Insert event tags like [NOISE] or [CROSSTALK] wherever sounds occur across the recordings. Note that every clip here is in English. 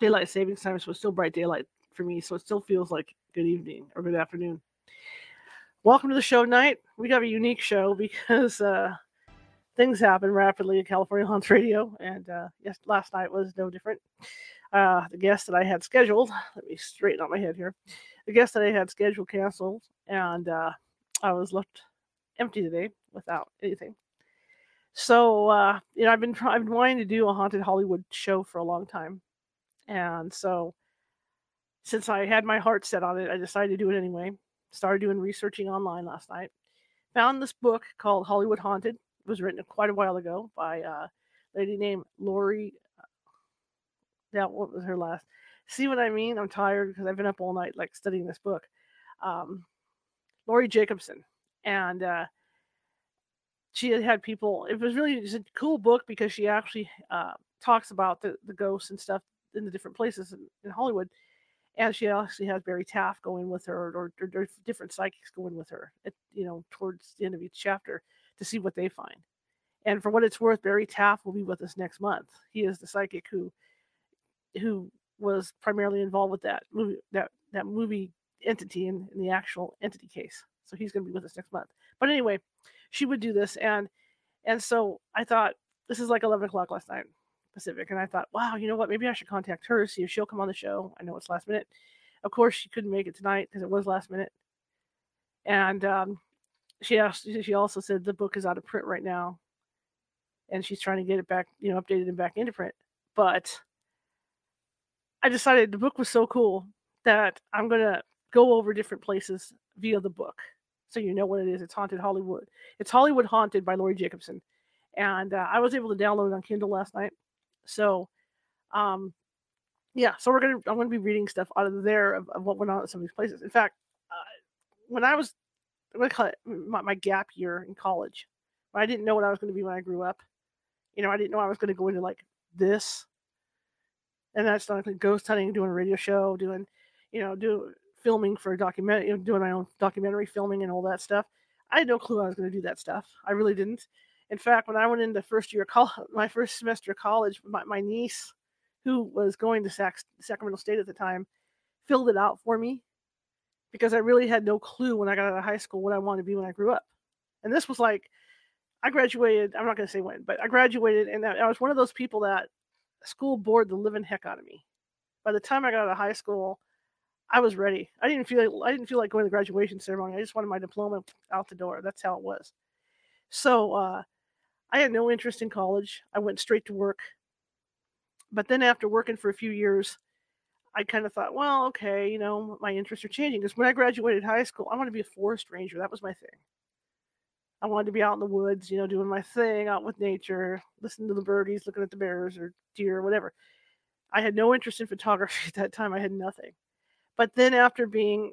daylight savings time, so it's still bright daylight for me, so it still feels like good evening or good afternoon. Welcome to the show tonight. We have a unique show [LAUGHS] because uh, things happen rapidly in California Haunts Radio, and uh, yes, last night was no different. Uh, the guest that I had scheduled, let me straighten out my head here. The guest that I had scheduled canceled, and uh, I was left empty today without anything. So uh, you know, I've been I've been wanting to do a haunted Hollywood show for a long time, and so since I had my heart set on it, I decided to do it anyway. Started doing researching online last night. Found this book called Hollywood Haunted. It was written quite a while ago by a lady named Lori. Yeah, what was her last? See what I mean? I'm tired because I've been up all night like studying this book. Um, Lori Jacobson, and uh, she had had people. It was really just a cool book because she actually uh, talks about the the ghosts and stuff in the different places in, in Hollywood. And she actually has Barry Taff going with her, or, or, or different psychics going with her, at, you know, towards the end of each chapter to see what they find. And for what it's worth, Barry Taff will be with us next month. He is the psychic who, who was primarily involved with that movie, that that movie entity in, in the actual entity case. So he's going to be with us next month. But anyway, she would do this, and and so I thought this is like eleven o'clock last night. Pacific. And I thought, wow, you know what? Maybe I should contact her, see if she'll come on the show. I know it's last minute. Of course, she couldn't make it tonight because it was last minute. And um, she asked, she also said the book is out of print right now, and she's trying to get it back, you know, updated and back into print. But I decided the book was so cool that I'm gonna go over different places via the book, so you know what it is. It's Haunted Hollywood. It's Hollywood Haunted by Lori Jacobson, and uh, I was able to download it on Kindle last night so, um, yeah, so we're gonna I'm gonna be reading stuff out of there of, of what went on at some of these places. In fact, uh, when I was I'm gonna call it my, my gap year in college, I didn't know what I was to be when I grew up, you know, I didn't know I was to go into like this, and that's not like ghost hunting, doing a radio show, doing, you know, do filming for a documentary, you know, doing my own documentary filming and all that stuff. I had no clue I was going to do that stuff. I really didn't. In fact, when I went into first year college, [LAUGHS] my first semester of college, my, my niece, who was going to Sac- Sacramento State at the time, filled it out for me because I really had no clue when I got out of high school what I wanted to be when I grew up. And this was like, I graduated, I'm not going to say when, but I graduated and I was one of those people that school bored the living heck out of me. By the time I got out of high school, I was ready. I didn't feel I didn't feel like going to the graduation ceremony. I just wanted my diploma out the door. That's how it was. So uh, I had no interest in college. I went straight to work. But then after working for a few years, I kind of thought, well, okay, you know, my interests are changing. Because when I graduated high school, I wanted to be a forest ranger. That was my thing. I wanted to be out in the woods, you know, doing my thing out with nature, listening to the birdies, looking at the bears or deer or whatever. I had no interest in [LAUGHS] photography at that time. I had nothing. But then after being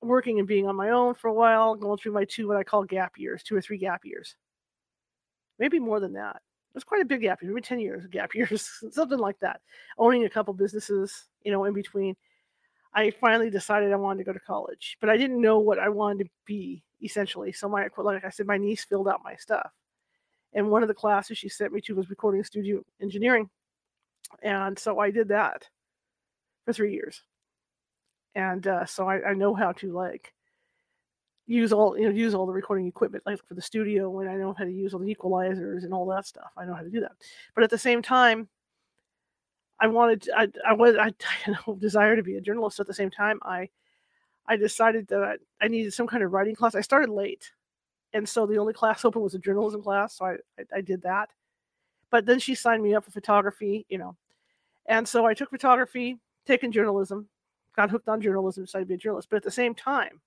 working and being on my own for a while, going through my two what I call gap years, two or three gap years, maybe more than that. It was quite a big gap year, maybe 10 years gap [LAUGHS] years, something like that. Owning a couple businesses, you know, in between. I finally decided I wanted to go to college, but I didn't know what I wanted to be essentially. So my like I said, my niece filled out my stuff. And one of the classes she sent me to was recording studio engineering. And so I did that for three years. And uh, so I, I know how to like use all you know use all the recording equipment like for the studio when I know how to use all the equalizers and all that stuff. I know how to do that. But at the same time, I wanted I I was I [LAUGHS] you know desire to be a journalist. At the same time, I I decided that I, needed some kind of writing class. I started late, and so the only class open was a journalism class. So I I, I did that. But then she signed me up for photography, you know, and so I took photography, taken journalism, got hooked on journalism, decided to be a journalist. But at the same time,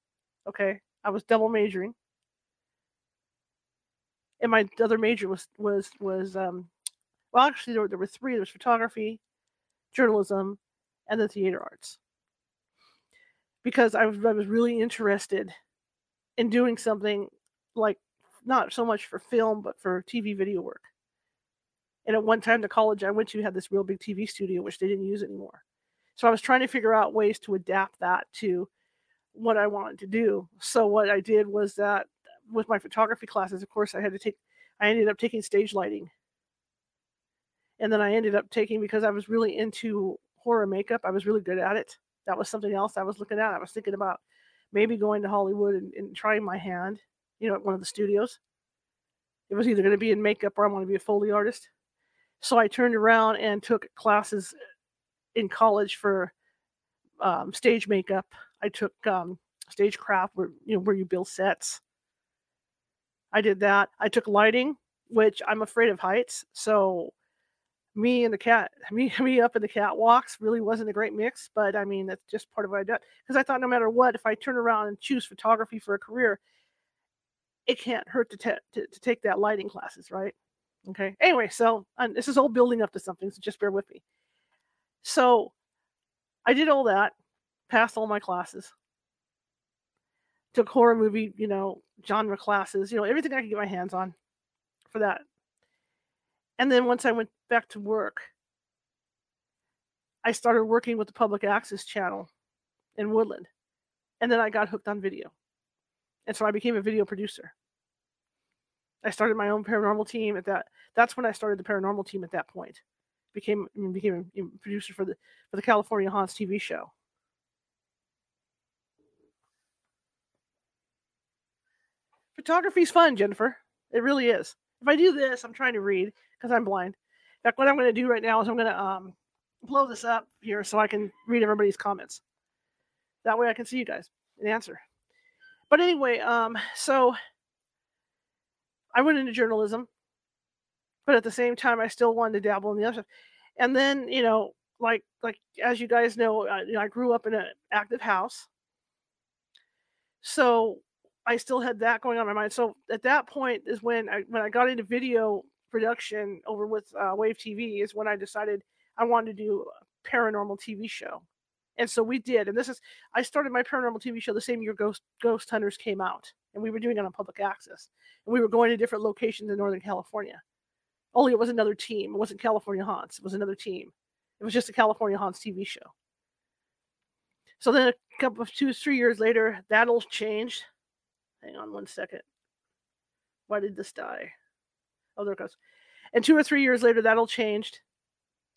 okay, I was double majoring, and my other major was was was um, well, actually there were, there were three. There was photography, journalism, and the theater arts. Because I was, I was really interested in doing something like not so much for film, but for TV video work. And at one time, the college I went to had this real big TV studio, which they didn't use anymore. So I was trying to figure out ways to adapt that to what I wanted to do. So what I did was that with my photography classes, of course, I had to take, I ended up taking stage lighting. And then I ended up taking, because I was really into horror makeup, I was really good at it. That was something else I was looking at. I was thinking about maybe going to Hollywood and, and trying my hand, you know, at one of the studios. It was either going to be in makeup or I want to be a Foley artist. So I turned around and took classes in college for um, stage makeup. I took um, stagecraft, where you know where you build sets. I did that. I took lighting, which I'm afraid of heights, so me and the cat, [LAUGHS] me me up in the catwalks really wasn't a great mix. But I mean, that's just part of what I did because I thought no matter what, if I turn around and choose photography for a career, it can't hurt to, te- to, to take that lighting classes, right? Okay. Anyway, so and this is all building up to something, so just bear with me. So I did all that, passed all my classes, took horror movie, you know, genre classes, you know, everything I could get my hands on for that. And then once I went back to work, I started working with the public access channel in Woodland. And then I got hooked on video. And so I became a video producer. I started my own paranormal team at that. That's when I started the paranormal team at that point. Became became a producer for the for the California Haunts TV show. Photography's fun, Jennifer. It really is. If I do this, I'm trying to read because I'm blind. In fact, what I'm going to do right now is I'm going to um, blow this up here so I can read everybody's comments. That way I can see you guys and answer. But anyway, um, so I went into journalism, but at the same time, I still wanted to dabble in the other stuff. And then, you know, like like as you guys know, I, you know, I grew up in an active house, so I still had that going on in my mind. So at that point is when I when I got into video production over with uh, Wave TV is when I decided I wanted to do a paranormal TV show. And so we did. And this is I started my paranormal TV show the same year Ghost Ghost Hunters came out and we were doing it on public access. And we were going to different locations in Northern California. Only it was another team. It wasn't California Haunts. It was another team. It was just a California Haunts TV show. So then a couple of two, three years later, that all changed. Hang on one second. Why did this die? Oh, there it goes. And two or three years later, that all changed.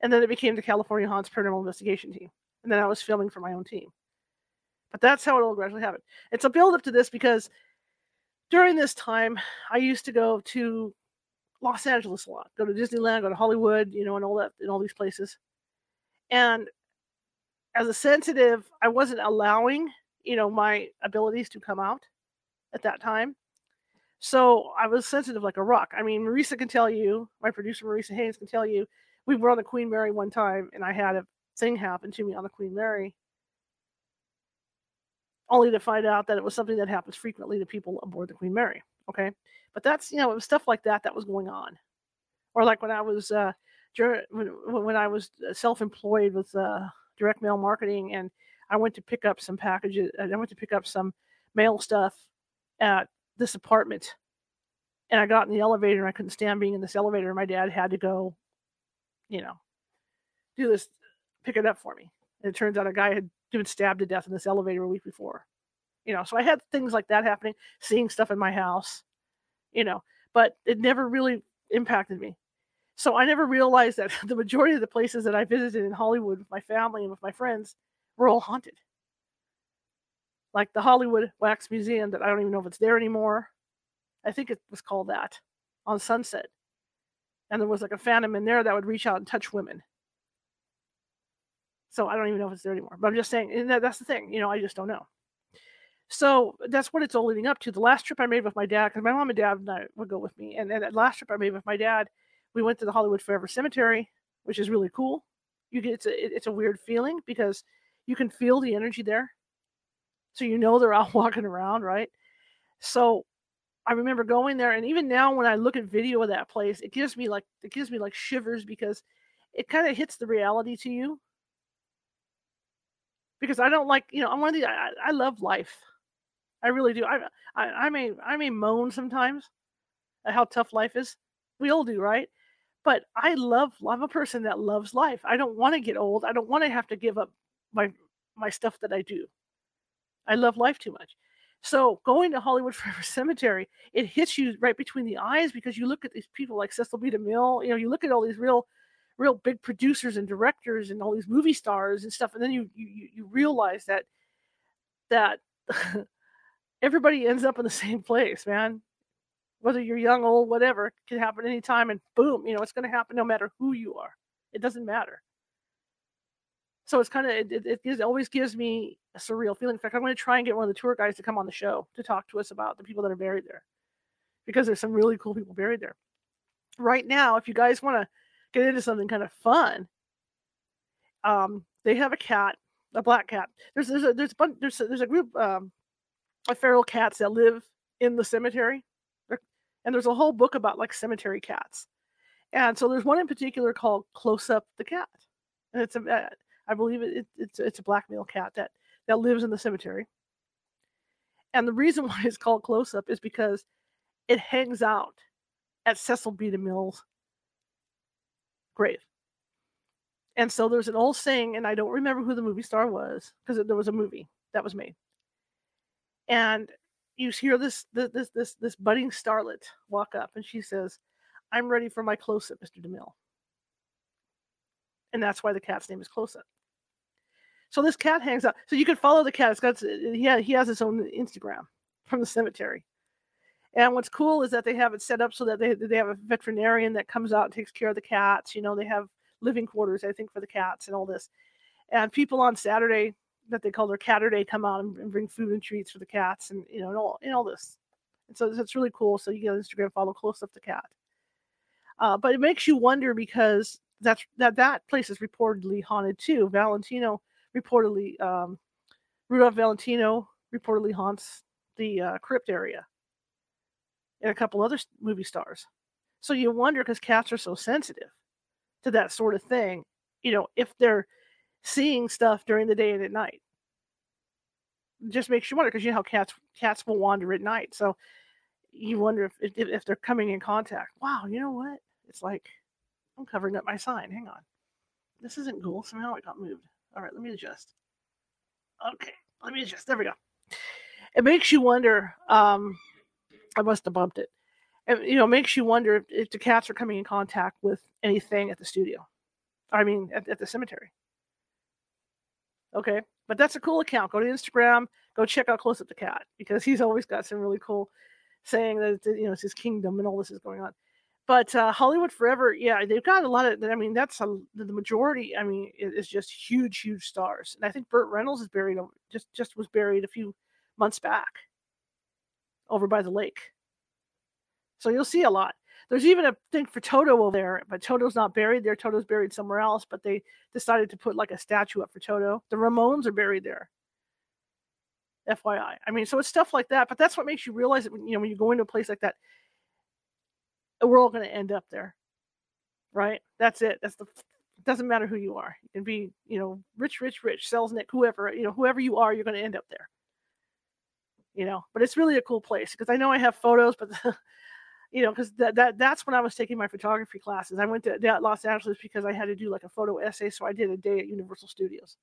And then it became the California Haunts Paranormal Investigation Team. And then I was filming for my own team. But that's how it all gradually happened. It's a build up to this because during this time, I used to go to Los Angeles a lot, go to Disneyland, go to Hollywood, you know, and all that, in all these places. And as a sensitive, I wasn't allowing, you know, my abilities to come out at that time. So I was sensitive like a rock. I mean, Marisa can tell you, my producer Marisa Haynes can tell you, we were on the Queen Mary one time and I had a thing happen to me on the Queen Mary only to find out that it was something that happens frequently to people aboard the Queen Mary. Okay, but that's you know it was stuff like that that was going on, or like when I was uh, when, when I was uh, self-employed with uh, direct mail marketing, and I went to pick up some packages. I went to pick up some mail stuff at this apartment, and I got in the elevator, and I couldn't stand being in this elevator. My dad had to go, you know, do this, pick it up for me. And it turns out a guy had been stabbed to death in this elevator a week before. You know, so I had things like that happening, seeing stuff in my house, you know, but it never really impacted me. So I never realized that [LAUGHS] the majority of the places that I visited in Hollywood with my family and with my friends were all haunted. Like the Hollywood Wax Museum, that I don't even know if it's there anymore. I think it was called that on Sunset. And there was like a phantom in there that would reach out and touch women. So I don't even know if it's there anymore. But I'm just saying that, that's the thing. You know, I just don't know. So that's what it's all leading up to. The last trip I made with my dad, because my mom and dad and I would go with me, and then that last trip I made with my dad, we went to the Hollywood Forever Cemetery, which is really cool. You get it's a it's a weird feeling because you can feel the energy there, so you know they're out [LAUGHS] walking around, right? So I remember going there, and even now when I look at video of that place, it gives me like it gives me like shivers because it kind of hits the reality to you because I don't like, you know, I'm one of the I, I love life. I really do. I, I I may I may moan sometimes at how tough life is. We all do, right? But I love I'm a person that loves life. I don't want to get old. I don't want to have to give up my my stuff that I do. I love life too much. So going to Hollywood [LAUGHS] Forever Cemetery, it hits you right between the eyes because you look at these people like Cecil B. DeMille. You know, you look at all these real, real big producers and directors and all these movie stars and stuff, and then you you you realize that that [LAUGHS] everybody ends up in the [LAUGHS] same place, man. Whether you're young, old, whatever, can happen anytime, and boom, you know, it's going to happen no matter who you are. It doesn't matter. So it's kind of it, it, it, always gives me a surreal feeling. In fact, I'm going to try and get one of the tour guys to come on the show to talk to us about the people that are buried there, because there's some really cool people buried there. Right now, if you guys want to get into something kind of fun, um, they have a cat, a black cat. There's there's a there's a bunch, there's a, there's a group um, of feral cats that live in the cemetery, and there's a whole book about like cemetery cats. And so there's one in particular called Close Up the Cat, and it's a uh, I believe it, it, it's it's a black male cat that that lives in the cemetery. And the reason [LAUGHS] why it's called close up is because it hangs out at Cecil B. DeMille's grave. And so there's an old saying, and I don't remember who the movie star was because there was a movie that was made. And you hear this this this this budding starlet walk up, and she says, "I'm ready for my close up, Mr. DeMille." And that's why the cat's name is Close Up. So this cat hangs out. So you can follow the cat. It's got he has, he has his own Instagram from the cemetery. And what's cool is that they have it set up so that they they have a veterinarian that comes out and takes care of the cats. You know, they have living quarters, I think, for the cats and all this. And people on Saturday that they call their Caturday come out and, and bring food and treats for the cats and you know and all, and all this. And so it's really cool. So you get Instagram follow close up the cat. Uh, but it makes you wonder because that's that that place is reportedly haunted too. Valentino reportedly um, Rudolph Valentino reportedly haunts the uh, crypt area, and a couple other movie stars. So you wonder because cats are so sensitive to that sort of thing. You know, if they're seeing stuff during the day and at night, it just makes you wonder because you know how cats cats will wander at night. So you wonder if, if if they're coming in contact. Wow, you know what? It's like I'm covering up my sign. Hang on. This isn't cool. Somehow it got moved. All right, let me adjust. Okay, let me adjust. There we go. It makes you wonder. Um, I must have bumped it. It you know makes you wonder if, if the cats are coming in contact with anything at the studio. I mean, at, at the cemetery. Okay, but that's a cool account. Go to Instagram. Go check out Close Up the Cat because he's always got some really cool saying that you know it's his kingdom and all this is going on but uh, Hollywood Forever, yeah, they've got a lot of. I mean, that's a, the majority. I mean, is just huge, huge stars. And I think Burt Reynolds is buried. Just just was buried a few months back, over by the lake. So you'll see a lot. There's even a thing for Toto over there, but Toto's not buried there. Toto's buried somewhere else. But they decided to put like a statue up for Toto. The Ramones are buried there. FYI. I mean, so it's stuff like that. But that's what makes you realize that when, you know when you go into a place like that, we're all going to end up there right? That's it. That's the doesn't matter who you are. You can be you know rich rich rich selznick whoever you know whoever you are you're going to end up there. You know but it's really a cool place because i know i have photos but [LAUGHS] you know because that, that that's when i was taking my photography classes. I went to los angeles because i had to do like a photo essay so i did a day at universal studios.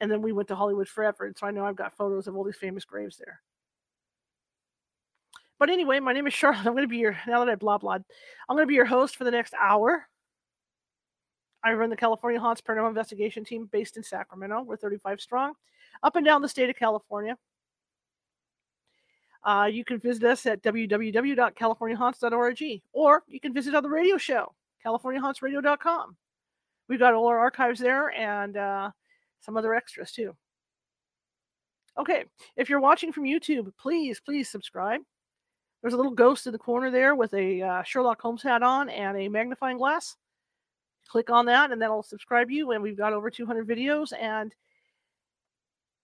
And then we went to hollywood forever and so i know i've got photos of all these famous graves there but anyway, my name is Charlotte. I'm going to be your, now that I blah blah, I'm going to be your host for the next hour. I run the California Haunts Paranormal Investigation Team based in Sacramento. We're 35 strong, up and down the state of California. Uh, you can visit us at www.californiahaunts.org or you can visit our radio show, californiahauntsradio.com. We've got all our archives there and uh, some other extras too. Okay, if you're watching from YouTube, please, please subscribe. There's a little ghost in the corner there with a uh, Sherlock Holmes hat on and a magnifying glass. Click on that, and that'll subscribe you. And we've got over 200 videos, and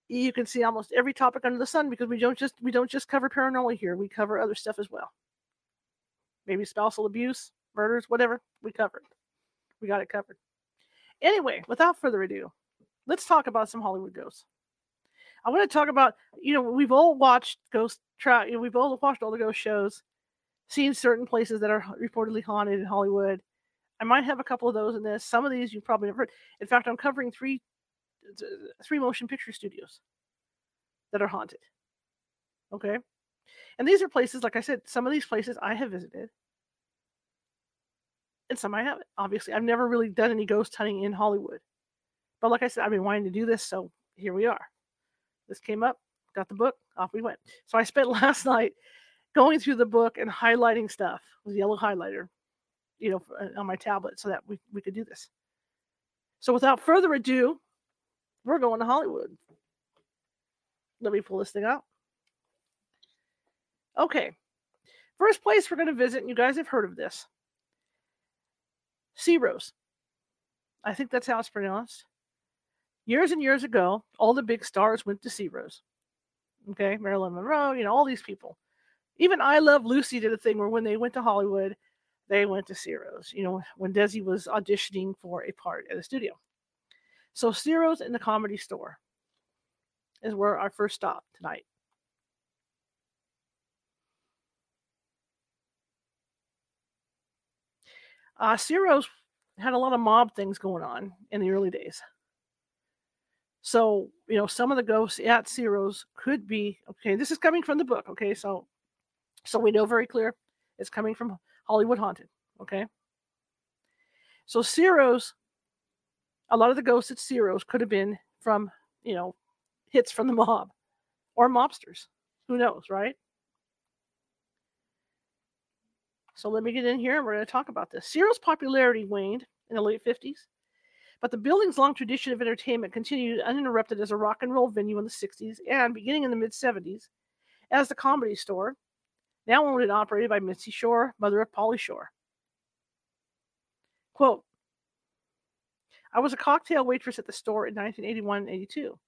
you can see almost every topic under the sun because we don't just we don't just cover paranormal here. We cover other stuff as well. Maybe spousal abuse, murders, whatever. We covered. We got it covered. Anyway, without further ado, let's talk about some Hollywood ghosts. I want to talk about, you know, we've all watched ghost track, you know, we've all watched all the ghost shows, seen certain places that are reportedly haunted in Hollywood. I might have a couple of those in this. Some of these you've probably never heard. In fact, I'm covering three three motion picture studios that are haunted. Okay. And these are places, like I said, some of these places I have visited. And some I haven't. Obviously, I've never really done any ghost hunting in Hollywood. But like I said, I've been wanting to do this, so here we are. This came up, got the book, off we went. So I spent [LAUGHS] last night going through the book and highlighting stuff with yellow highlighter, you know, uh, on my tablet so that we, we could do this. So without further ado, we're going to Hollywood. Let me pull this thing out. Okay. First place we're going to visit, and you guys have heard of this Ciro's. I think that's how it's pronounced. Years and years ago, all the big stars went to Ciro's. Okay, Marilyn Monroe, you know, all these people. Even I Love Lucy did a thing where when they went to Hollywood, they went to Ciro's, you know, when Desi was auditioning for a part at a studio. So Ciro's in the comedy store is where our first stop tonight. Uh, Ciro's had a lot of mob things going on in the early days. So, you know, some of the ghosts at Ciro's could be okay. This is coming from the book, okay? So, so we know very clear it's coming from Hollywood Haunted, okay? So Ciro's, a lot of the ghosts at Ciro's could have been from, you know, hits from the mob or mobsters. Who knows, right? So let me get in here and we're going to talk about this. Ciro's popularity waned in the late 50s, but the building's long tradition of entertainment continued uninterrupted as a rock and roll venue in the 60s and beginning in the mid 70s as the comedy store, now owned and operated by Mitzi Shore, mother of Pauly Shore. Quote, I was a cocktail waitress at the store in 1981 and 82.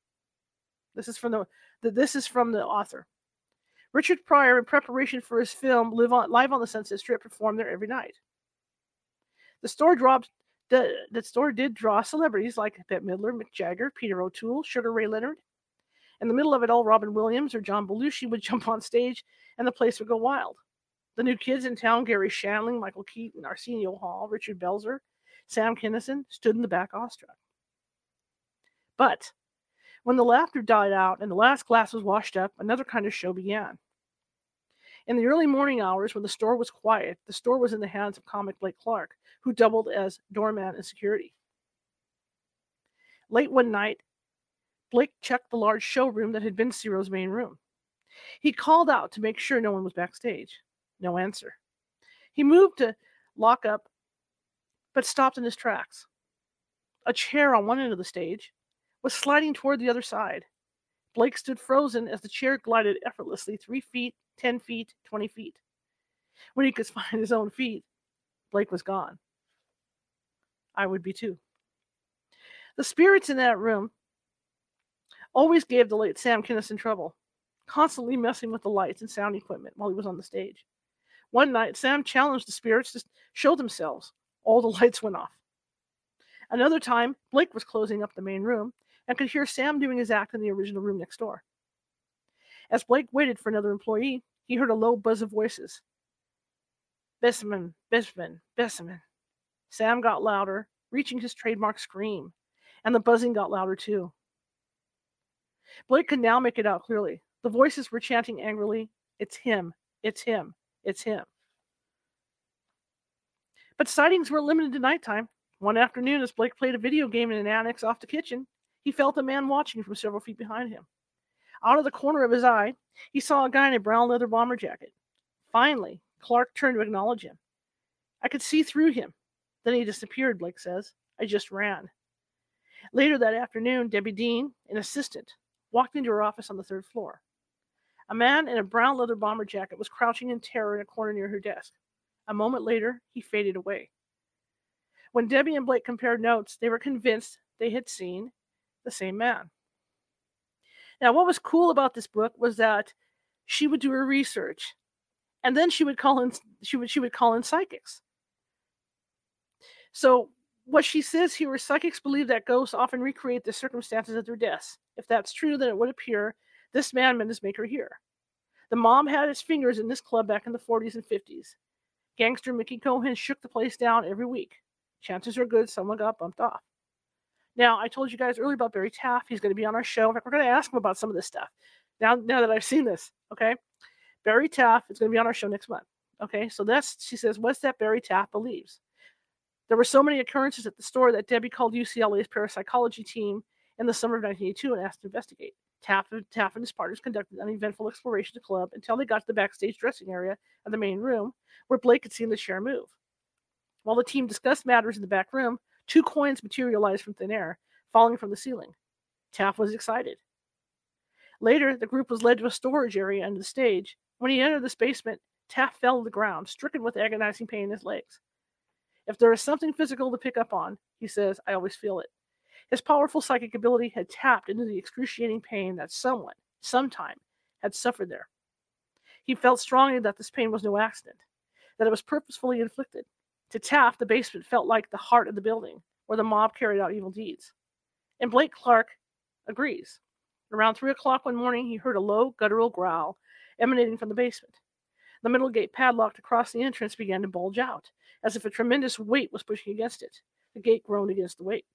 This is from the, the this is from the author. Richard Pryor, in preparation for his film Live on, Live on the Sunset Strip, performed there every night. The store dropped the, the store did draw celebrities like Bette Midler, Mick Jagger, Peter O'Toole, Sugar Ray Leonard. In the middle of it all, Robin Williams or John Belushi would [LAUGHS] jump on stage and the place would go wild. The new kids in town, Garry Shandling, Michael Keaton, Arsenio Hall, Richard Belzer, Sam Kinison, stood in the back awestruck. But when the laughter died out and the last glass was washed up, another kind of show began. In the early morning hours, when the store was quiet, the store was in the hands of comic Blake Clark, who doubled as doorman and security. Late one night, Blake checked the large showroom that had been Ciro's main room. He called out to make sure no one was backstage. No answer. He moved to lock up, but stopped in his tracks. A chair on one end of the stage was sliding toward the other side. Blake stood frozen as the chair glided effortlessly three feet, 10 feet, 20 feet. When he could [LAUGHS] find his own feet, Blake was gone. I would be too. The spirits in that room always gave the late Sam Kinison trouble, constantly messing with the lights and sound equipment while he was on the stage. One night, Sam challenged the spirits to show themselves. All the [LAUGHS] lights went off. Another time, Blake was closing up the main room and could hear Sam doing his act in the original room next door. As Blake waited for another employee, he heard a low buzz of voices. Besseman, Besseman, Besseman. Sam got louder, reaching his trademark scream, and the buzzing got louder too. Blake could now make it out clearly. The voices were chanting angrily, It's him, it's him, it's him. But sightings were limited to nighttime. One afternoon, as Blake played a video game in an annex off the kitchen, he felt a man watching from several feet behind him. Out of the corner of his eye, he saw a guy in a brown leather bomber jacket. Finally, Clark turned to acknowledge him. I could see through him. Then he disappeared, Blake says. I just ran. Later that afternoon, Debbie Dean, an assistant, walked into her office on the third floor. A man in a brown leather bomber jacket was crouching in terror in a corner near her desk. A moment later, he faded away. When Debbie and Blake compared notes, they were convinced they had seen the same man. Now, what was cool about this book was that she would do her research, and then she would call in she would she would call in psychics. So what she says here is psychics believe that ghosts often recreate the circumstances of their deaths. If that's true, then it would appear this man meant his maker here. The mom had his fingers in this club back in the 40s and 50s. Gangster Mickey Cohen shook the place down every week. Chances are good someone got bumped off. Now, I told you guys earlier about Barry Taff. He's going to be on our show. In fact, we're going to ask him about some of this stuff. Now, now that I've seen this, okay? Barry Taff is going to be on our show next month. Okay, so that's she says, what's that Barry Taff believes? There were so many occurrences at the store that Debbie called UCLA's parapsychology team in the summer of 1982 and asked to investigate. Taff, and his partners conducted an eventful exploration of the club until they got to the backstage dressing area of the main room, where Blake had seen the chair move. While the team discussed matters in the back room, two coins materialized from thin air, falling from the ceiling. Taff was excited. Later, the group was led to a storage area under the stage. When he entered this basement, Taff fell to the ground, stricken with agonizing pain in his legs. If there is something physical to pick up on, he says, I always feel it. His powerful psychic ability had tapped into the excruciating pain that someone, sometime, had suffered there. He felt strongly that this pain was no accident, that it was purposefully inflicted. To Taff, the basement felt like the heart of the building, where the mob carried out evil deeds. And Blake Clark agrees. Around three o'clock one morning, he heard a low, guttural growl emanating from the basement. The middle gate padlocked across the entrance began to bulge out, as if a tremendous weight was pushing against it. The gate groaned against the weight,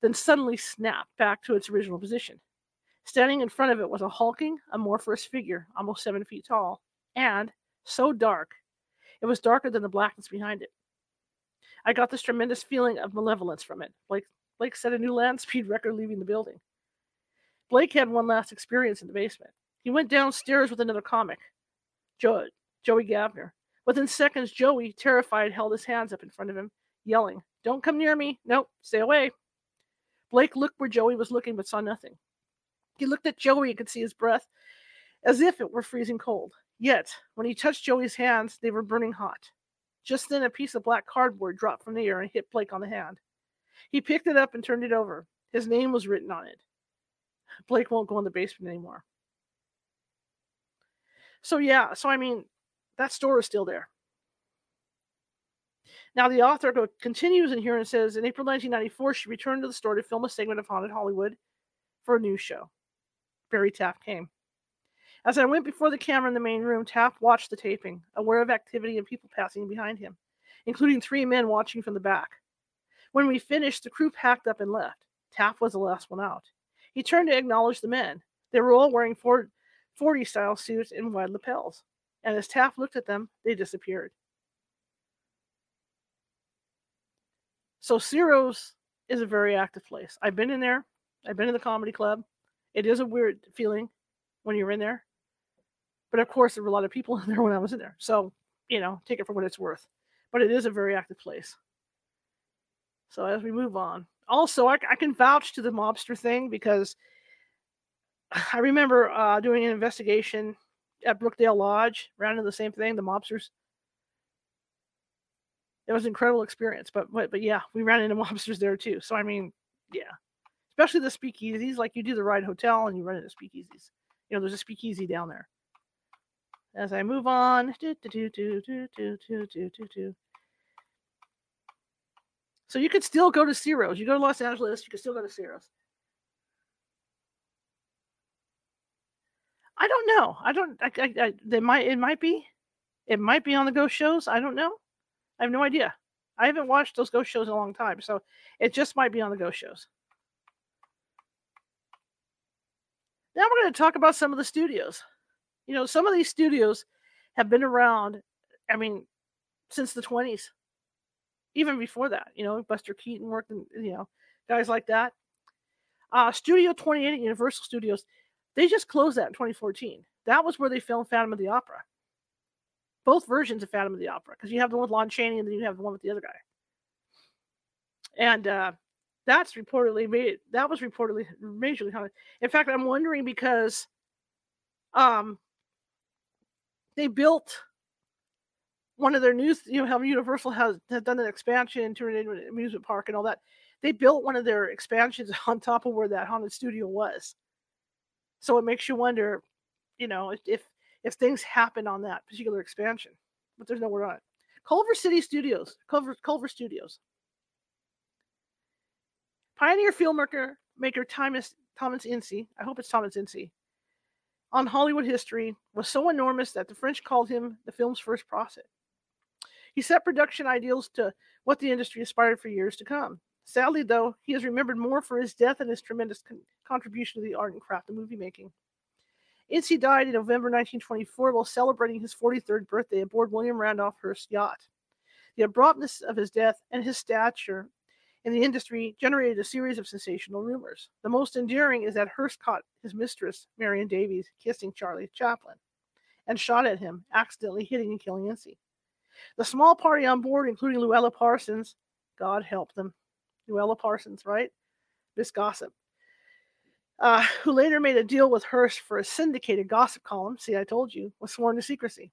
then suddenly snapped back to its original position. Standing in front of it was a hulking, amorphous figure, almost seven feet tall, and so dark, it was darker than the blackness behind it. I got this tremendous feeling of malevolence from it. Blake, Blake set a new land speed record leaving the building. Blake had one last experience in the basement. He went downstairs with another comic, jo- Joey Gavner. Within seconds, Joey, terrified, held his hands up in front of him, yelling, Don't come near me. Nope, stay away. Blake looked where Joey was looking but saw nothing. He looked at Joey and could see his breath as if it were freezing cold. Yet, when he touched Joey's hands, they were burning hot. Just then, a piece of black cardboard dropped from the air and hit Blake on the hand. He picked it up and turned it over. His name was written on it. Blake won't go in the basement anymore. So, yeah, so I mean, that store is still there. Now, the author continues in here and says in April 1994, she returned to the store to film a segment of Haunted Hollywood for a new show. Barry Taff came. As I went before the camera in the main room, Taff watched the taping, aware of activity and people passing behind him, including three men watching from the back. When we finished, the crew packed up and left. Taff was the last one out. He turned to acknowledge the men. They were all wearing 40 style suits and wide lapels. And as Taff looked at them, they disappeared. So Ciro's is a very active place. I've been in there. I've been in the comedy club. It is a weird feeling when you're in there. But of course, there were a lot of people [LAUGHS] in there when I was in there. So, you know, take it for what it's worth. But it is a very active place. So as we move on, also, I, I can vouch to the mobster thing because [SIGHS] I remember uh, doing an investigation at Brookdale Lodge, ran into the same thing, the mobsters. It was an incredible experience, but but but yeah, we ran into [LAUGHS] mobsters there too. So I mean, yeah, especially the speakeasies. Like you do the ride hotel and you run into speakeasies. You know, there's a speakeasy down there as I move on. So you could still go to Ciro's. You go to Los Angeles, you could still go to Ciro's. I don't know. I don't. I, I, I, they might. It might be. It might be on the ghost shows. I don't know. I have no idea. I haven't watched those ghost shows in a long time, so it just might be on the ghost shows. Now we're going to talk about some of the studios. You know, some of these studios have been around. I mean, since the twenties even before that, you know, Buster Keaton worked in, you know, guys like that. Uh, Studio 28 at Universal Studios, they just closed that in 2014. That was where they filmed Phantom of the Opera. Both versions of Phantom of the Opera, because you have the one with Lon Chaney and then you have the one with the other guy. And uh, that's reportedly made. That was reportedly majorly haunted. In fact, I'm wondering because um, they built one of their new, you know, how Universal has, has done an expansion turned into an amusement park and all that. They built one of their expansions [LAUGHS] on top of where that haunted studio was. So it makes you wonder, you know, if if, if things happen on that particular expansion, but there's no word on it. Culver City Studios, Culver Culver Studios. Pioneer filmmaker maker Thomas Thomas Ince, I hope it's Thomas Ince, on Hollywood history was so enormous that the French called him the film's first prophet. He set production ideals to what the industry aspired for years to come. Sadly, though, he is remembered more for his death and his tremendous con- contribution to the art and craft of movie making. Ince died in November 1924 while celebrating his 43rd birthday aboard William Randolph Hearst's yacht. The abruptness of his death and his stature in the industry generated a series of sensational rumors. The most enduring is that Hearst caught his mistress, Marion Davies, kissing Charlie Chaplin and shot at him, accidentally hitting and killing Ince. The small party on board, including Louella Parsons, God help them, Louella Parsons, right? This gossip, uh, who later made a deal with Hearst for a syndicated gossip column, see, I told you, was sworn to secrecy.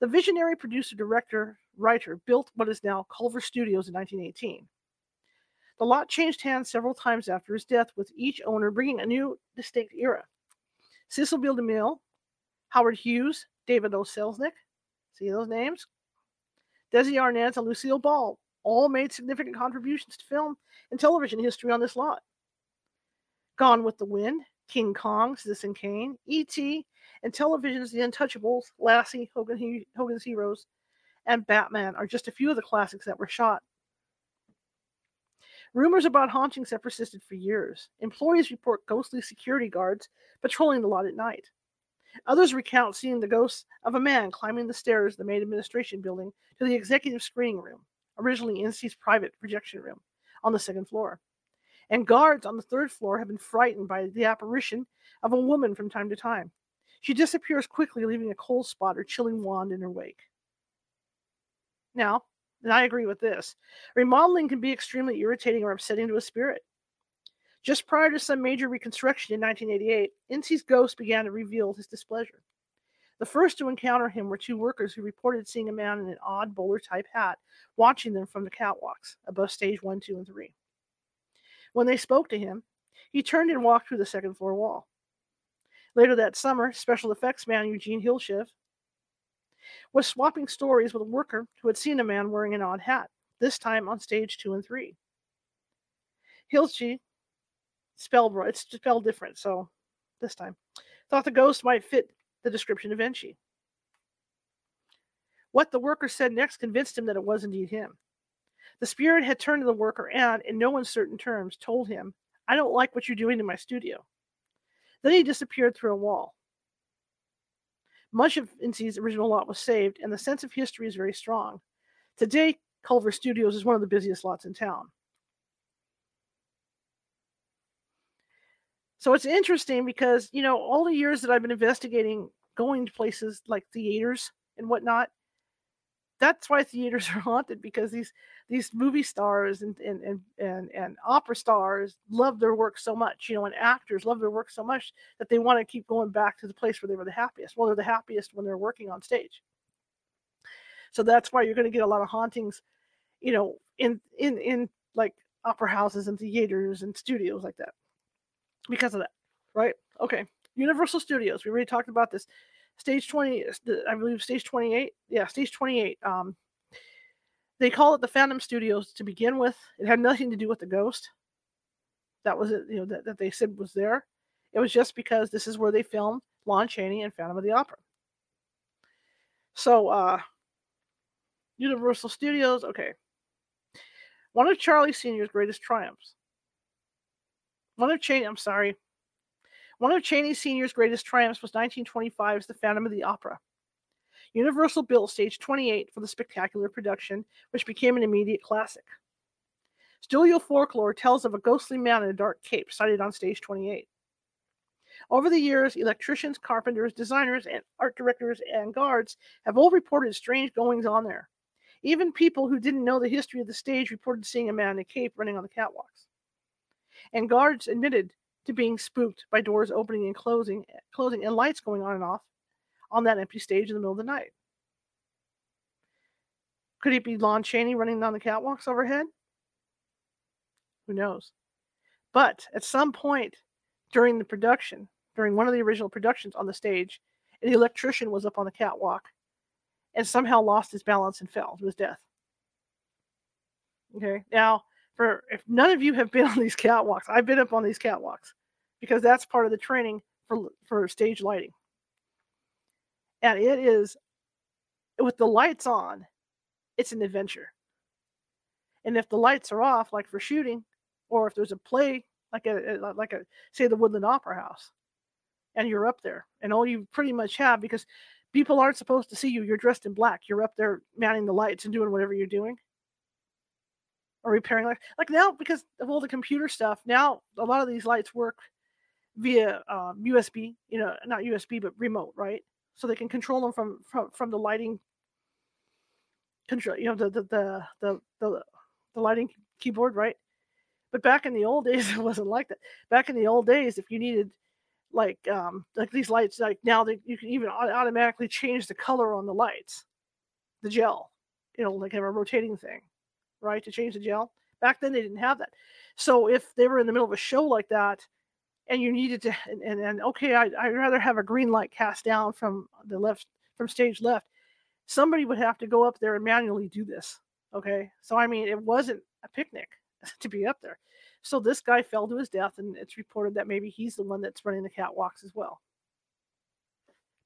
The visionary producer, director, writer built what is now Culver Studios in 1918. The lot changed hands several times after his death, with each owner bringing a new, distinct era. Cecil B. DeMille, Howard Hughes, David O. Selznick, see those names? Desi Arnaz and Lucille Ball all made significant contributions to film and television history on this lot. Gone with the Wind, King Kong, Citizen Kane, E.T., and television's The Untouchables, Lassie, Hogan, Hogan's Heroes, and Batman are just a few of the classics that were shot. Rumors about hauntings have persisted for years. Employees report ghostly security guards patrolling the lot at night. Others recount seeing the ghost of a man climbing the stairs of the main administration building to the executive screening room, originally Ince's private projection room, on the second floor. And guards on the third floor have been frightened by the apparition of a woman from time to time. She disappears quickly, leaving a cold spot or chilling wand in her wake. Now, and I agree with this. Remodeling can be extremely irritating or upsetting to a spirit. Just prior to some major reconstruction in 1988, Ince's ghost began to reveal his displeasure. The first to encounter him were two workers who reported seeing a man in an odd bowler type hat watching them from the catwalks above stage one, two, and three. When they spoke to him, he turned and walked through the second floor wall. Later that summer, special effects man Eugene Hillshiv was swapping stories with a worker who had seen a man wearing an odd hat, this time on stage two and three. Hilchi, spelled it's spelled different, so this time, thought the ghost might fit the description of Enchi. What the worker said next convinced him that it was indeed him. The spirit had turned to the worker and, in no uncertain terms, told him, I don't like what you're doing in my studio. Then he disappeared through a wall. Much of Ince's original lot was saved, and the sense of history is very strong. Today, Culver Studios is one of the busiest lots in town. So it's interesting because, you know, all the years that I've been investigating going to places like theaters and whatnot, that's why theaters [LAUGHS] are haunted because these these movie stars and and and and, and opera stars love their work so much you know and actors love their work so much that they want to keep going back to the place where they were the happiest. Well they're the happiest when they're working on stage. So that's why you're going to get a lot of hauntings you know in in in like opera houses and theaters and studios like that because of that right? Okay universal studios we already talked about this stage 20 i believe stage 28 yeah stage 28 um they call it the phantom studios to begin with. It had nothing to do with the ghost. That was it you know that, that they said was there. It was just because this is where they filmed lon chaney and phantom of the opera. So uh universal studios okay. One of charlie senior's greatest triumphs. One of chaney i'm sorry one of Chaney Sr.'s greatest triumphs was 1925's The Phantom of the Opera. Universal built stage 28 for the spectacular production, which became an immediate classic. Studio folklore tells of a ghostly man in a dark cape sighted on stage 28. Over the years, electricians, carpenters, designers, and art directors and guards have all reported strange goings on there. Even people who didn't know the history of the stage reported seeing a man in a cape running on the catwalks. And guards admitted to being spooked by doors opening and closing, eh, closing and lights going on and off on that empty stage in the middle of the night. Could it be Lon Chaney running down the catwalks overhead? Who knows? But at some point during the production, during one of the original productions on the stage, an electrician was up on the catwalk and somehow lost his balance and fell to his death. Okay, now For if none of you have been [LAUGHS] on these catwalks, I've been up on these catwalks because that's part of the training for for stage lighting. And it is with the lights on, it's an adventure. And if the lights are off, like for shooting, or if there's a play, like a like a say the Woodland Opera House, and you're up there, and all you pretty much have because people aren't supposed to see you. You're dressed in black. You're up there manning the lights and doing whatever you're doing, or repairing like like now because of all the computer stuff. Now a lot of these lights work via um, USB. You know, not USB but remote, right? So they can control them from from from the lighting control. You know, the the the the, the, the lighting keyboard, right? But back in the old [LAUGHS] days, it wasn't like that. Back in the old days, if you needed like um like these lights, like now that you can even automatically change the color on the lights, the gel, you know, like have a rotating thing, right, to change the gel. Back then they didn't have that. So if they were in the middle of a show like that, and you needed to, and, and, and okay, I, I'd rather have a green light cast down from the left from stage left. Somebody would have to go up there and manually do this. Okay, so I mean, it wasn't a picnic [LAUGHS] to be up there. So this guy fell to his death, and it's reported that maybe he's the one that's running the catwalks as well.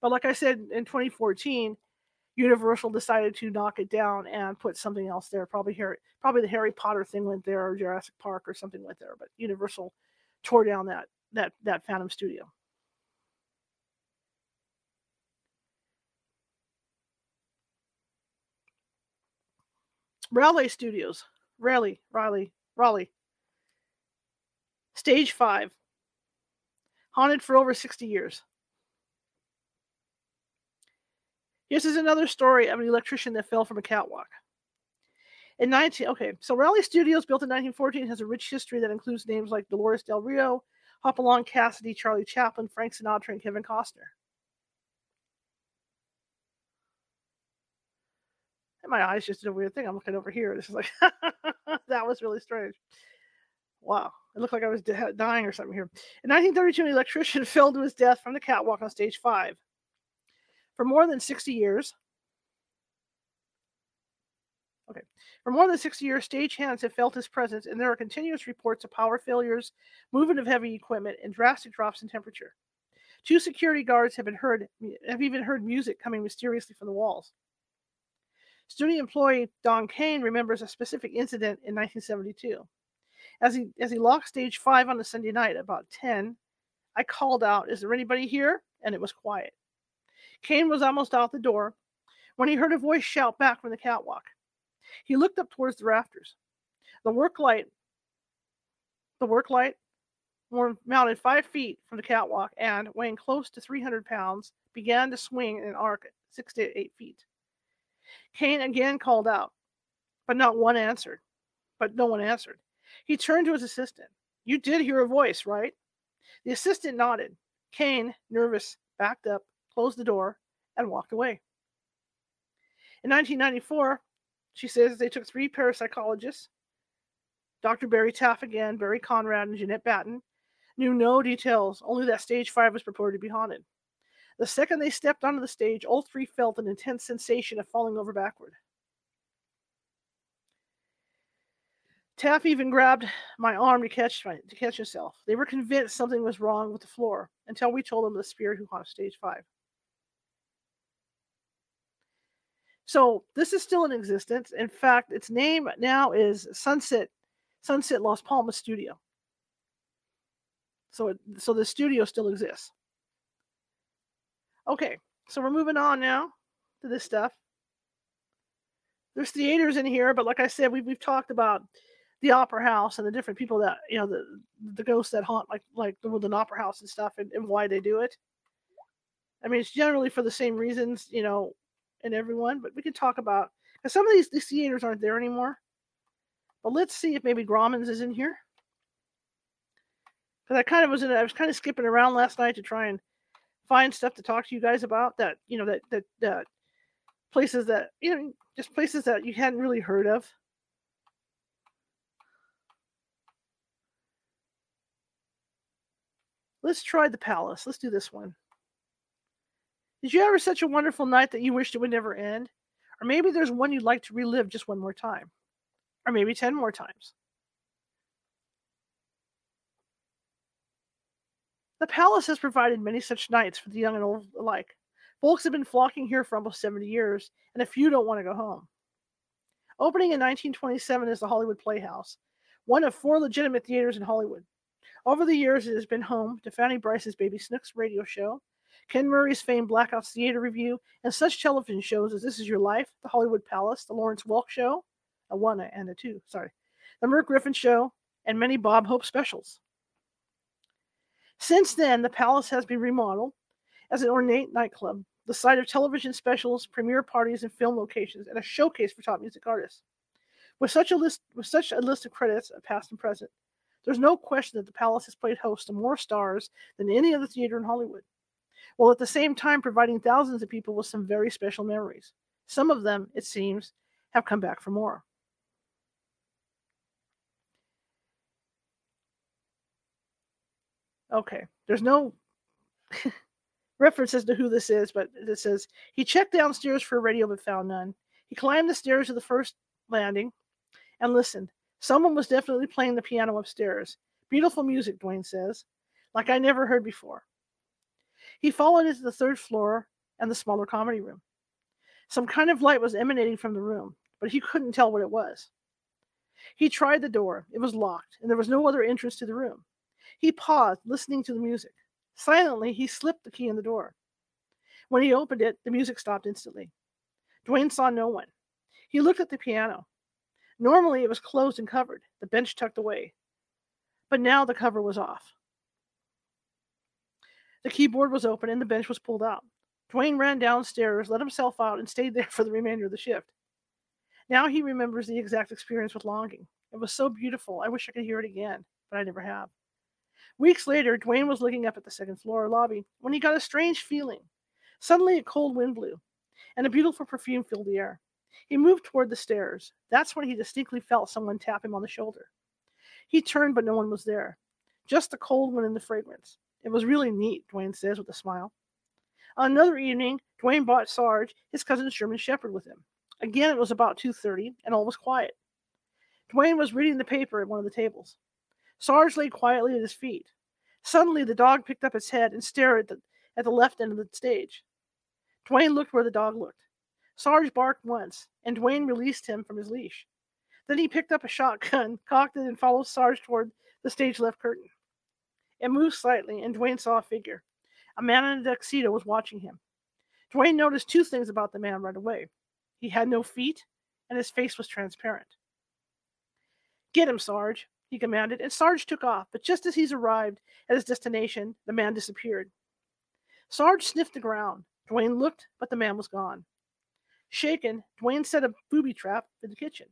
But like I said, in 2014, Universal decided to knock it down and put something else there. Probably Harry, probably the Harry Potter thing went there, or Jurassic Park, or something went there. But Universal tore down that that that Phantom Studio. Raleigh Studios, Raleigh, Raleigh, Raleigh. Stage five. Haunted for over 60 years. This is another story of an electrician that fell from a catwalk. In 19 okay, so Raleigh Studios, built in 1914, has a rich history that includes names like Dolores Del Rio, Hopalong Cassidy, Charlie Chaplin, Frank Sinatra, and Kevin Costner. And my eyes just did a weird thing. I'm looking over here. This is like [LAUGHS] that was really strange. Wow, it looked like I was dying or something here. In 1932, an electrician [LAUGHS] fell to his death from the catwalk on stage five. For more than 60 years, Okay. For more than 60 years, stagehands have felt his presence, and there are continuous reports of power failures, movement of heavy equipment, and drastic drops in temperature. Two security guards have been heard have even heard music coming mysteriously from the walls. Studio employee Don Kane remembers a specific incident in 1972. As he as he locked stage five on a Sunday night about 10, I called out, Is there anybody here? And it was quiet. Kane was almost out the door when he heard a voice shout back from the catwalk. He looked up towards the rafters. The work light, the work light, were mounted five feet from the catwalk and, weighing close to 300 pounds, began to swing in an arc six to eight feet. Kane again called out, but not one answered. But no one answered. He turned to his assistant. You did hear a voice, right? The assistant nodded. Kane, nervous, backed up, closed the door, and walked away. In 1994, she says they took three parapsychologists, Dr. Barry Taff again, Barry Conrad, and Jeanette Batten, knew no details, only that stage five was purported to be haunted. The second they stepped onto the stage, all three felt an intense sensation of falling over backward. Taff even grabbed my arm to catch my, to catch himself. They were convinced something was wrong with the floor until we told them the spirit who haunted stage five. So this is still in existence. In fact, its name now is Sunset Sunset Las Palmas Studio. So it, so the studio still exists. Okay, so we're moving on now to this stuff. There's theaters in here, but like I said, we've we've talked about the opera house and the different people that you know the the ghosts that haunt like like the Woodland Opera House and stuff and, and why they do it. I mean, it's generally for the same reasons, you know, and everyone, but we can talk about because some of these, these theaters aren't there anymore. But let's see if maybe Grauman's is in here. Because I kind of was in, I was kind of skipping around last night to try and find stuff to talk to you guys about that you know that that that places that you know just places that you hadn't really heard of. Let's try the palace. Let's do this one. Did you ever such a wonderful night that you wished it would never end? Or maybe there's one you'd like to relive just one more time, or maybe 10 more times. The palace has provided many such nights for the young and old alike. Folks have been flocking here for almost 70 years, and a few don't want to go home. Opening in 1927 is the Hollywood Playhouse, one of four legitimate theaters in Hollywood. Over the years, it has been home to Fanny Brice's Baby Snooks radio show, Ken Murray's famed Blackouts Theater Review, and such television shows as This Is Your Life, The Hollywood Palace, The Lawrence Welk Show, a one and a two, sorry, The Merv Griffin Show, and many Bob Hope specials. Since then, the palace has been remodeled as an ornate nightclub, the site of television specials, premiere parties, and film locations, and a showcase for top music artists. With such a list, with such a list of credits, uh, past and present, there's no question that the palace has played host to more stars than any other theater in Hollywood, while at the same time providing thousands of people with some very special memories. Some of them, it seems, have come back for more. Okay, there's no [LAUGHS] reference as to who this is, but it says he checked downstairs for a radio but found none. He climbed the stairs to the first landing and listened. Someone was definitely playing the piano upstairs. Beautiful music, Dwayne says, like I never heard before. He followed into the third floor and the smaller comedy room. Some kind of light was emanating from the room, but he couldn't tell what it was. He tried the door. It was locked, and there was no other entrance to the room. He paused, listening to the music. Silently, he slipped the key in the door. When he opened it, the music stopped instantly. Dwayne saw no one. He looked at the piano. Normally, it was closed and covered, the bench tucked away. But now the cover was off. The keyboard was open and the bench was pulled out. Dwayne ran downstairs, let himself out, and stayed there [LAUGHS] for the remainder of the shift. Now he remembers the exact experience with longing. It was so beautiful. I wish I could hear it again, but I never have. Weeks later, Dwayne was looking up at the second floor lobby when he got a strange feeling. Suddenly, a cold wind blew, and a beautiful perfume filled the air. He moved toward the stairs. That's when he distinctly felt someone tap him on the shoulder. He turned, but no one was there. Just the cold wind and the fragrance. It was really neat, Dwayne says with a smile. On another evening, Dwayne bought Sarge, his cousin's German Shepherd, with him. Again, it was about 2.30, and all was quiet. Dwayne was reading the paper at one of the tables. Sarge lay quietly at his feet. Suddenly, the dog picked up its head and stared at the, at the left end of the stage. Dwayne looked where the dog looked. Sarge barked once, and Dwayne released him from his leash. Then he picked up a shotgun, [LAUGHS] cocked it, and followed Sarge toward the stage left curtain. It moved slightly, and Dwayne saw a figure. A man in a tuxedo was watching him. Dwayne noticed two things about the man right away. He had no feet, and his face was transparent. Get him, Sarge, he commanded, and Sarge took off, but just as he's arrived at his destination, the man disappeared. Sarge sniffed the ground. Dwayne looked, but the man was gone. Shaken, Dwayne set a booby trap in the kitchen.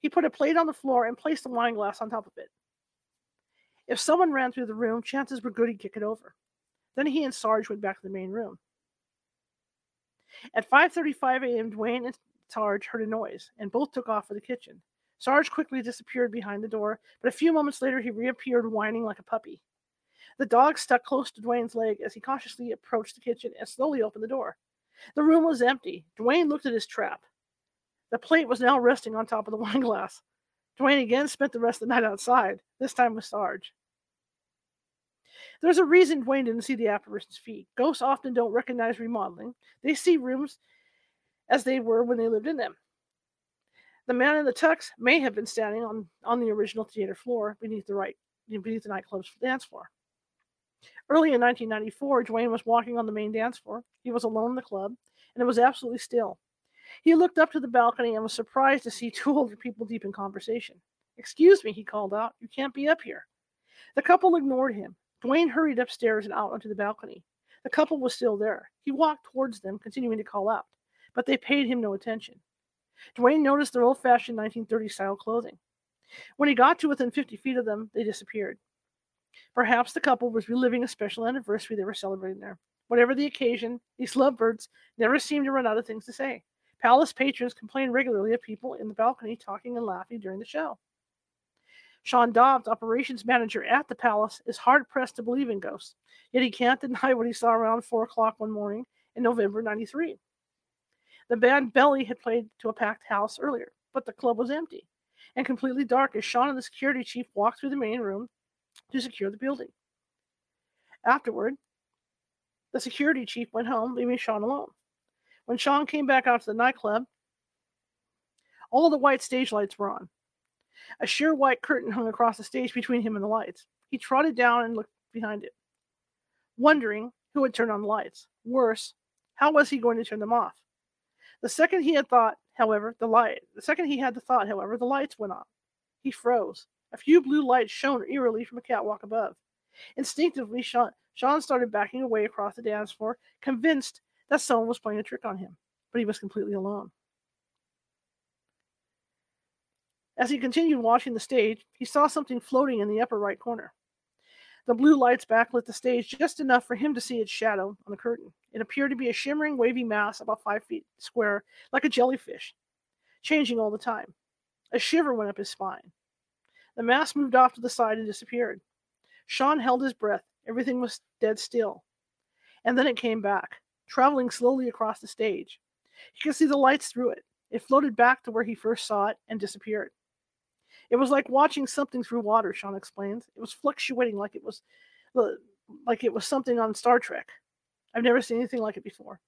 He put a plate on the floor and placed a wine glass on top of it. If someone ran through the room, chances were good he'd kick it over. Then he and Sarge went back to the main room. At 5:35 a.m., Dwayne and Sarge heard a noise, and both took off for the kitchen. Sarge quickly disappeared behind the door, but a few moments later he reappeared whining like a puppy. The dog stuck close to Dwayne's leg as he cautiously approached the kitchen and slowly opened the door. The room was empty. Dwayne looked at his trap. The plate was now resting on top of the [LAUGHS] wine glass. Dwayne again spent the rest of the night outside, this time with Sarge. There's a reason Dwayne didn't see the apparition's feet. Ghosts often don't recognize remodeling. They see rooms as they were when they lived in them. The man in the tux may have been standing on, on the original theater floor beneath the right beneath the nightclub's dance floor. Early in 1994, Dwayne was walking on the main dance floor. He was alone in the club, and it was absolutely still. He looked up to the balcony and was surprised to see [LAUGHS] two older people deep in conversation. Excuse me, he called out. You can't be up here. The couple ignored him. Dwayne hurried upstairs and out onto the balcony. The couple was still there. He walked towards them, continuing to call out, but they paid him no attention. Dwayne noticed their old fashioned 1930s style clothing. When he got to within 50 feet of them, they disappeared. Perhaps the couple was reliving a special anniversary they were celebrating there. Whatever the occasion, these lovebirds never seemed to run out of things to say. Palace patrons complained regularly of people in the balcony talking and laughing during the show. Sean Dobbs, operations manager at the palace, is hard pressed to believe in ghosts, yet he can't deny what he saw around 4 o'clock one morning in November 93. The band Belly had played to a packed house earlier, but the club was empty and completely dark as Sean and the security chief walked through the main room to secure the building. Afterward, the security chief went home, leaving Sean alone. When Sean came back out to the nightclub, all the white stage lights were on. A sheer white curtain hung across the stage between him and the lights. He trotted down and looked behind it, wondering who had turned on the lights. Worse, how was he going to turn them off? The second he had thought, however, the light the second he had the thought, however, the lights went off. He froze. A few blue lights shone eerily from a catwalk above. Instinctively, Sean, Sean started backing away across the dance floor, convinced that someone was playing a trick on him, but he was completely alone. As he continued watching the stage, he saw something floating in the upper right corner. The blue lights backlit the stage just enough for him to see its shadow on the curtain. It appeared to be a shimmering, wavy mass about five feet square, like a jellyfish, changing all the time. A shiver went up his spine. The mass moved off to the side and disappeared. Sean held his breath. Everything was dead still. And then it came back, traveling slowly across the stage. He could see the lights through it. It floated back to where he first saw it and disappeared. It was like watching something through water, Sean explains. It was fluctuating like it was uh, like it was something on Star Trek. I've never seen anything like it before.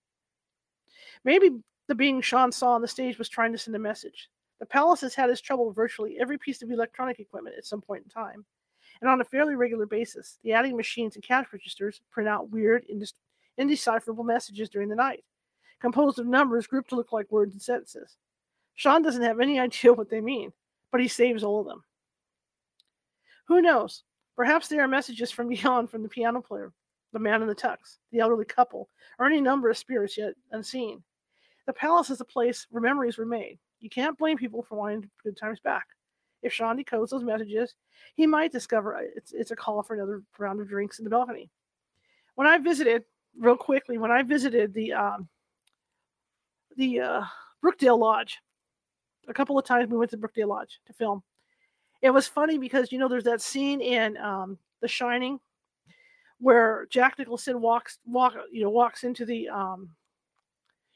Maybe the being Sean saw on the stage was trying to send a message. The palace has had its trouble virtually every piece of electronic equipment at some point in time. And on a fairly regular basis, the adding machines and cash registers print out weird, indecipherable messages during the night, composed of numbers grouped to look like words and sentences. Sean doesn't have any [LAUGHS] idea what they mean but he saves all of them. Who knows? Perhaps they are messages from [LAUGHS] beyond from the piano player, the man in the tux, the elderly couple, or any number of spirits yet unseen. The palace is a place where memories were made. You can't blame people for wanting good times back. If Sean decodes those messages, he might discover uh, it's, it's a call for another round of drinks in the balcony. When I visited, real quickly, when I visited the um, the uh, Brookdale Lodge, a couple of times we went to Brookdale Lodge to film. It was funny because you know there's that scene in um, The Shining where Jack Nicholson walks walk you know walks into the um,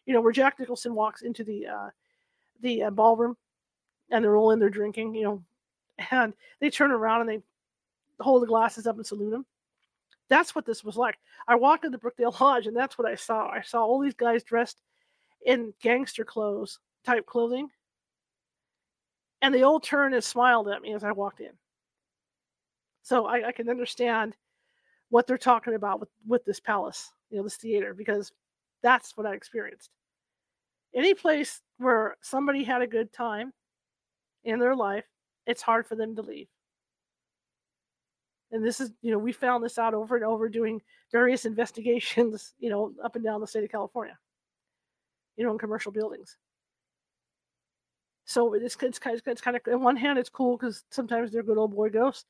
you know where Jack Nicholson walks into the uh, the uh, ballroom and they're all in there drinking you know and they turn around and they hold the glasses up and salute him. That's what this was like. I walked into Brookdale [LAUGHS] Lodge and that's what I saw. I saw all these guys dressed in gangster clothes type clothing and they all turned and smiled at me as I walked in. So I, I can understand what they're talking about with, with this palace, you know, this theater, because that's what I experienced. Any place where somebody had a good time in their life, it's hard for them to leave. And this is, you know, we found this out over and over doing various [LAUGHS] investigations, you know, up and down the state of California, you know, in commercial buildings. So it's, it's, kind of, it's kind of, on one hand, it's cool because sometimes they're good old boy ghosts.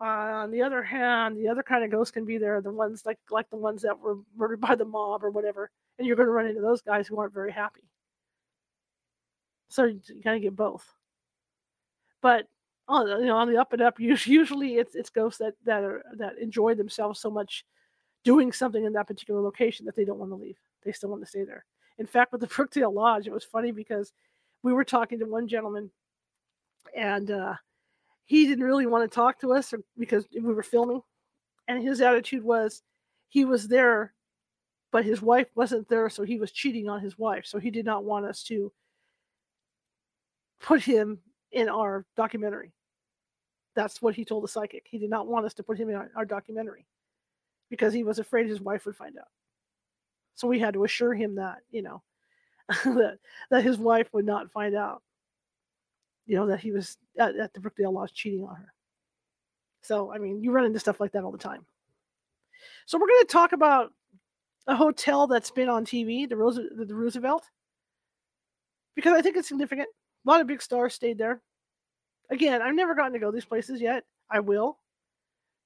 Uh, on the other hand, the other kind of ghosts can be there, the ones like like the ones that were murdered by the mob or whatever, and you're going to run into those guys who aren't very happy. So you kind of get both. But on you know on the up and up, usually it's it's ghosts that that are that enjoy themselves so much doing something in that particular location that they don't want to leave. They still want to stay there. In fact, with the [LAUGHS] Brookdale Lodge, it was funny because we were talking to one gentleman and uh, he didn't really want to talk to us because we were filming and his attitude was he was there but his wife wasn't there so he was cheating on his wife so he did not want us to put him in our documentary that's what he told the psychic he did not want us to put him in our, our documentary because he was afraid his wife would find out so we had to assure him that you know [LAUGHS] that that his wife would not find out. You know that he was at, at the Brookdale Lodge cheating on her. So I mean, you run into stuff like that all the time. So we're going to talk about a hotel that's been on TV, the, the Roosevelt, because I think it's significant. A lot of big stars stayed there. Again, I've never gotten to go these places yet. I will.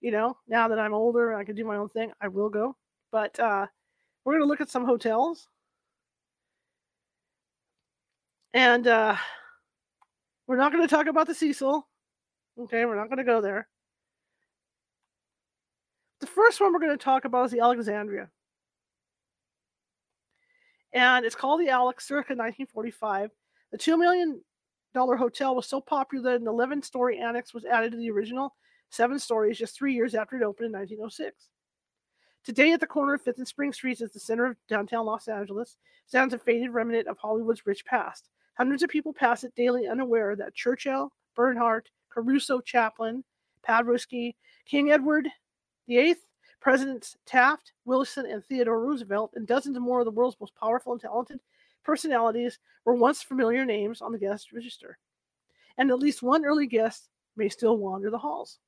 You know, now that I'm older, and I can do my own thing. I will go. But uh, we're going to look at some hotels and uh, we're not going to talk about the Cecil. Okay, we're not going to go there. The first one we're going to talk about is the Alexandria. And it's called the Alex circa 1945. The $2 million hotel was so popular that an 11 story annex was added to the original seven stories just three years after it opened in 1906. Today, at the corner of 5th and Spring Streets, is the center of downtown Los Angeles, stands a faded remnant of Hollywood's rich past. Hundreds of people pass it daily unaware that Churchill, Bernhardt, Caruso, Chaplin, Paderewski, King Edward VIII, Presidents Taft, Wilson, and Theodore Roosevelt, and dozens more of the world's most powerful and talented personalities were once familiar names on the guest register. And at least one early guest may still wander the halls.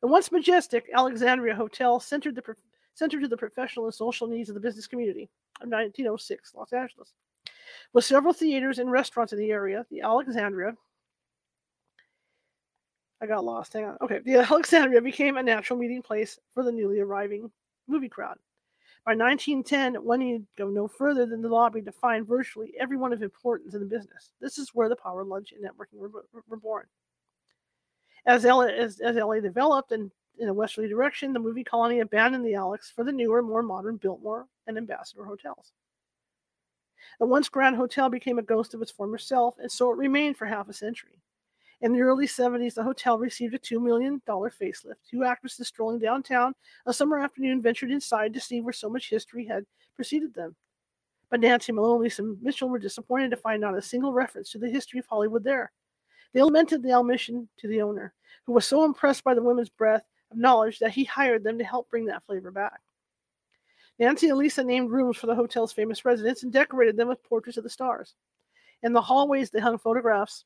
The once majestic Alexandria Hotel centered, the, centered to the professional and social needs of the business community of 1906 Los Angeles. With several theaters and restaurants in the area, the Alexandria I got lost. Hang on. Okay. The Alexandria became a natural meeting place for the newly arriving movie crowd. By 1910, one needed go no further than the lobby to find virtually everyone of importance in the business. This is where the power lunch and networking were, were born. As LA, as, as LA developed and in a westerly direction, the movie colony abandoned the Alex for the newer, more modern Biltmore and Ambassador hotels. The once grand hotel became a ghost of its former self, and so it remained for half a century. In the early 70s, the hotel received a $2 million facelift. Two actresses strolling downtown a summer afternoon ventured inside to see where so much history had preceded them. But Nancy Malone and Lisa Mitchell were disappointed to find not a single reference to the history of Hollywood there. They lamented the omission to the owner, who was so impressed by the women's breadth of knowledge that he hired them to help bring that flavor back. Nancy and Lisa named rooms for the hotel's famous residents and decorated them with portraits of the stars. In the hallways, they hung photographs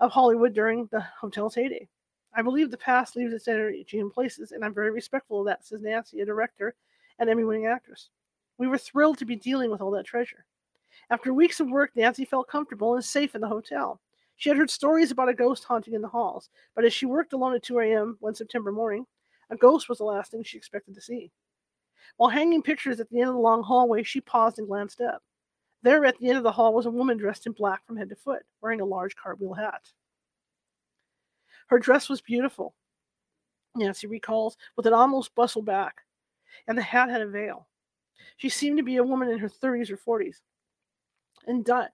of Hollywood during the hotel's heyday. I believe the past leaves its energy in places, and I'm very respectful of that, says Nancy, a director and Emmy winning actress. We were thrilled to be dealing with all that treasure. After weeks of work, Nancy felt comfortable and safe in the hotel. She had heard stories about a ghost haunting in the halls, but as she worked alone at 2 a.m. one September morning, a ghost was the last thing she expected to see. While hanging pictures at the end of the long hallway, she paused and glanced up. There at the end of the hall was a woman dressed in black from head to foot, wearing a large cartwheel hat. Her dress was beautiful, Nancy recalls, with an almost bustle back, and the hat had a veil. She seemed to be a woman in her 30s or 40s. And di-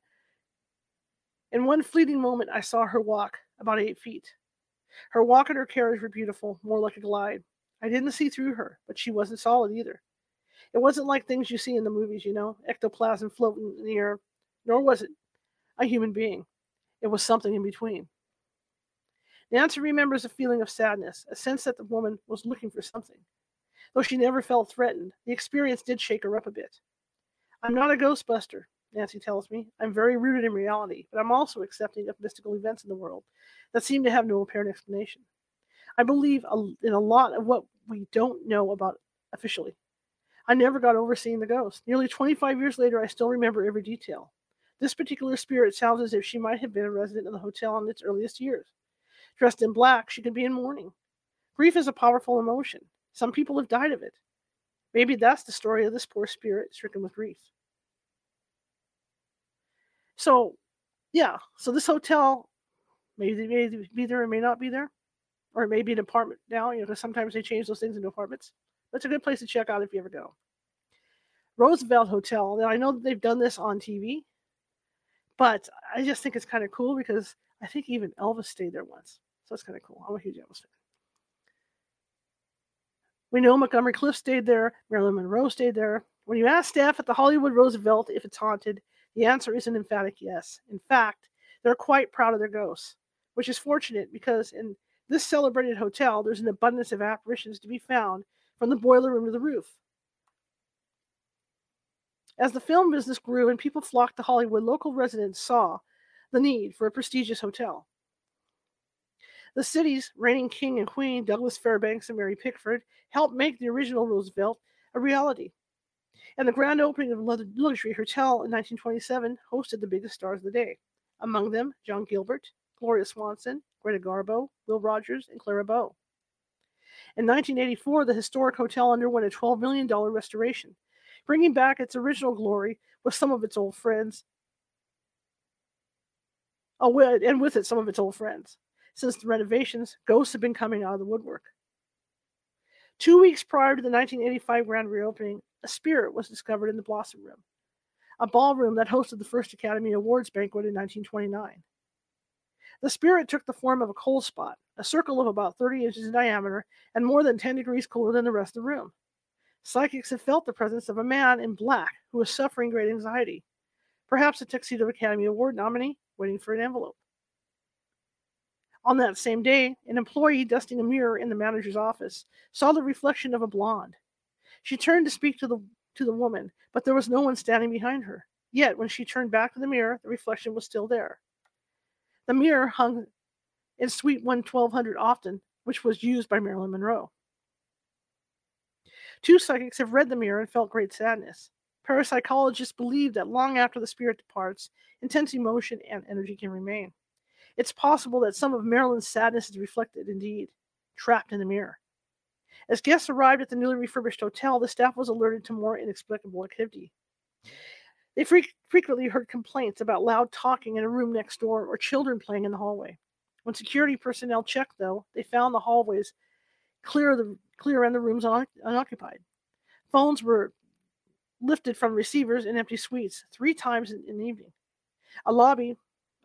in one fleeting moment, I saw her walk about eight feet. Her walk and her carriage were beautiful, more like a glide. I didn't see through her, but she wasn't solid either. It wasn't like things you see in the movies, you know, ectoplasm floating in the air, nor was it a human being. It was something in between. Nancy remembers a feeling of sadness, a sense that the woman was looking for something. Though she never felt threatened, the experience did shake her up a bit. I'm not a ghostbuster, Nancy tells me. I'm very rooted in reality, but I'm also accepting of mystical events in the world that seem to have no apparent explanation. I believe in a lot of what we don't know about officially. I never got over seeing the ghost. Nearly 25 years later, I still remember every detail. This particular spirit sounds as if she might have been a resident of the hotel in its earliest years. Dressed in black, she could be in mourning. Grief is a powerful emotion. Some people have died of it. Maybe that's the story of this poor spirit stricken with grief. So, yeah, so this hotel maybe may be there or may not be there, or maybe an apartment now, you know, because sometimes they change those things into apartments. That's a good place to check out if you ever go. Roosevelt Hotel. Now I know they've done this on TV, but I just think it's kind of cool because I think even Elvis stayed there once. So it's kind of cool. I'm a huge Elvis fan. We know Montgomery Clift stayed there, Marilyn Monroe stayed there. When you ask staff at the Hollywood Roosevelt if it's haunted, the answer is an emphatic yes. In fact, they're quite proud of their ghosts, which is fortunate because in this celebrated hotel, there's an abundance of apparitions to be found from the boiler room to the roof. As the film business grew and people flocked to Hollywood, local residents saw the need for a prestigious hotel. The city's reigning king and queen, Douglas Fairbanks and Mary Pickford, helped make the original Roosevelt a reality. And the grand opening of the luxury hotel in 1927 hosted the biggest stars of the day. Among them, John Gilbert, Gloria Swanson, Greta Garbo, Will Rogers, and Clara Bow. In 1984, the historic hotel underwent a $12 million restoration, bringing back its original glory with some of its old friends. Oh, and with it, some of its old friends. Since the renovations, ghosts have been coming out of the woodwork. Two weeks prior to the 1985 grand reopening, a spirit was discovered in the Blossom Room, a ballroom that hosted the first Academy Awards banquet in 1929. The spirit took the form of a cold spot, a circle of about 30 inches in diameter and more than 10 degrees cooler than the rest of the room. Psychics had felt the presence of a man in black who was suffering great anxiety, perhaps a Tuxedo Academy Award nominee waiting for an envelope. On that same day, an employee dusting a mirror in the manager's office saw the reflection of a blonde. She turned to speak to the to the woman, but there was no one standing behind her. Yet, when she turned back to the mirror, the reflection was still there. The mirror hung in Suite 1200 often, which was used by Marilyn Monroe. Two psychics have read the mirror and felt great sadness. Parapsychologists believe that long after the spirit departs, intense emotion and energy can remain. It's possible that some of Marilyn's sadness is reflected, indeed, trapped in the mirror. As guests arrived at the newly refurbished hotel, the staff was alerted to more inexplicable activity. They fre- frequently heard complaints about loud talking in a room next door or children playing in the hallway. When security personnel checked, though, they found the hallways clear, the, clear and the rooms un- unoccupied. Phones were lifted from receivers in empty suites three times in, in the evening. A lobby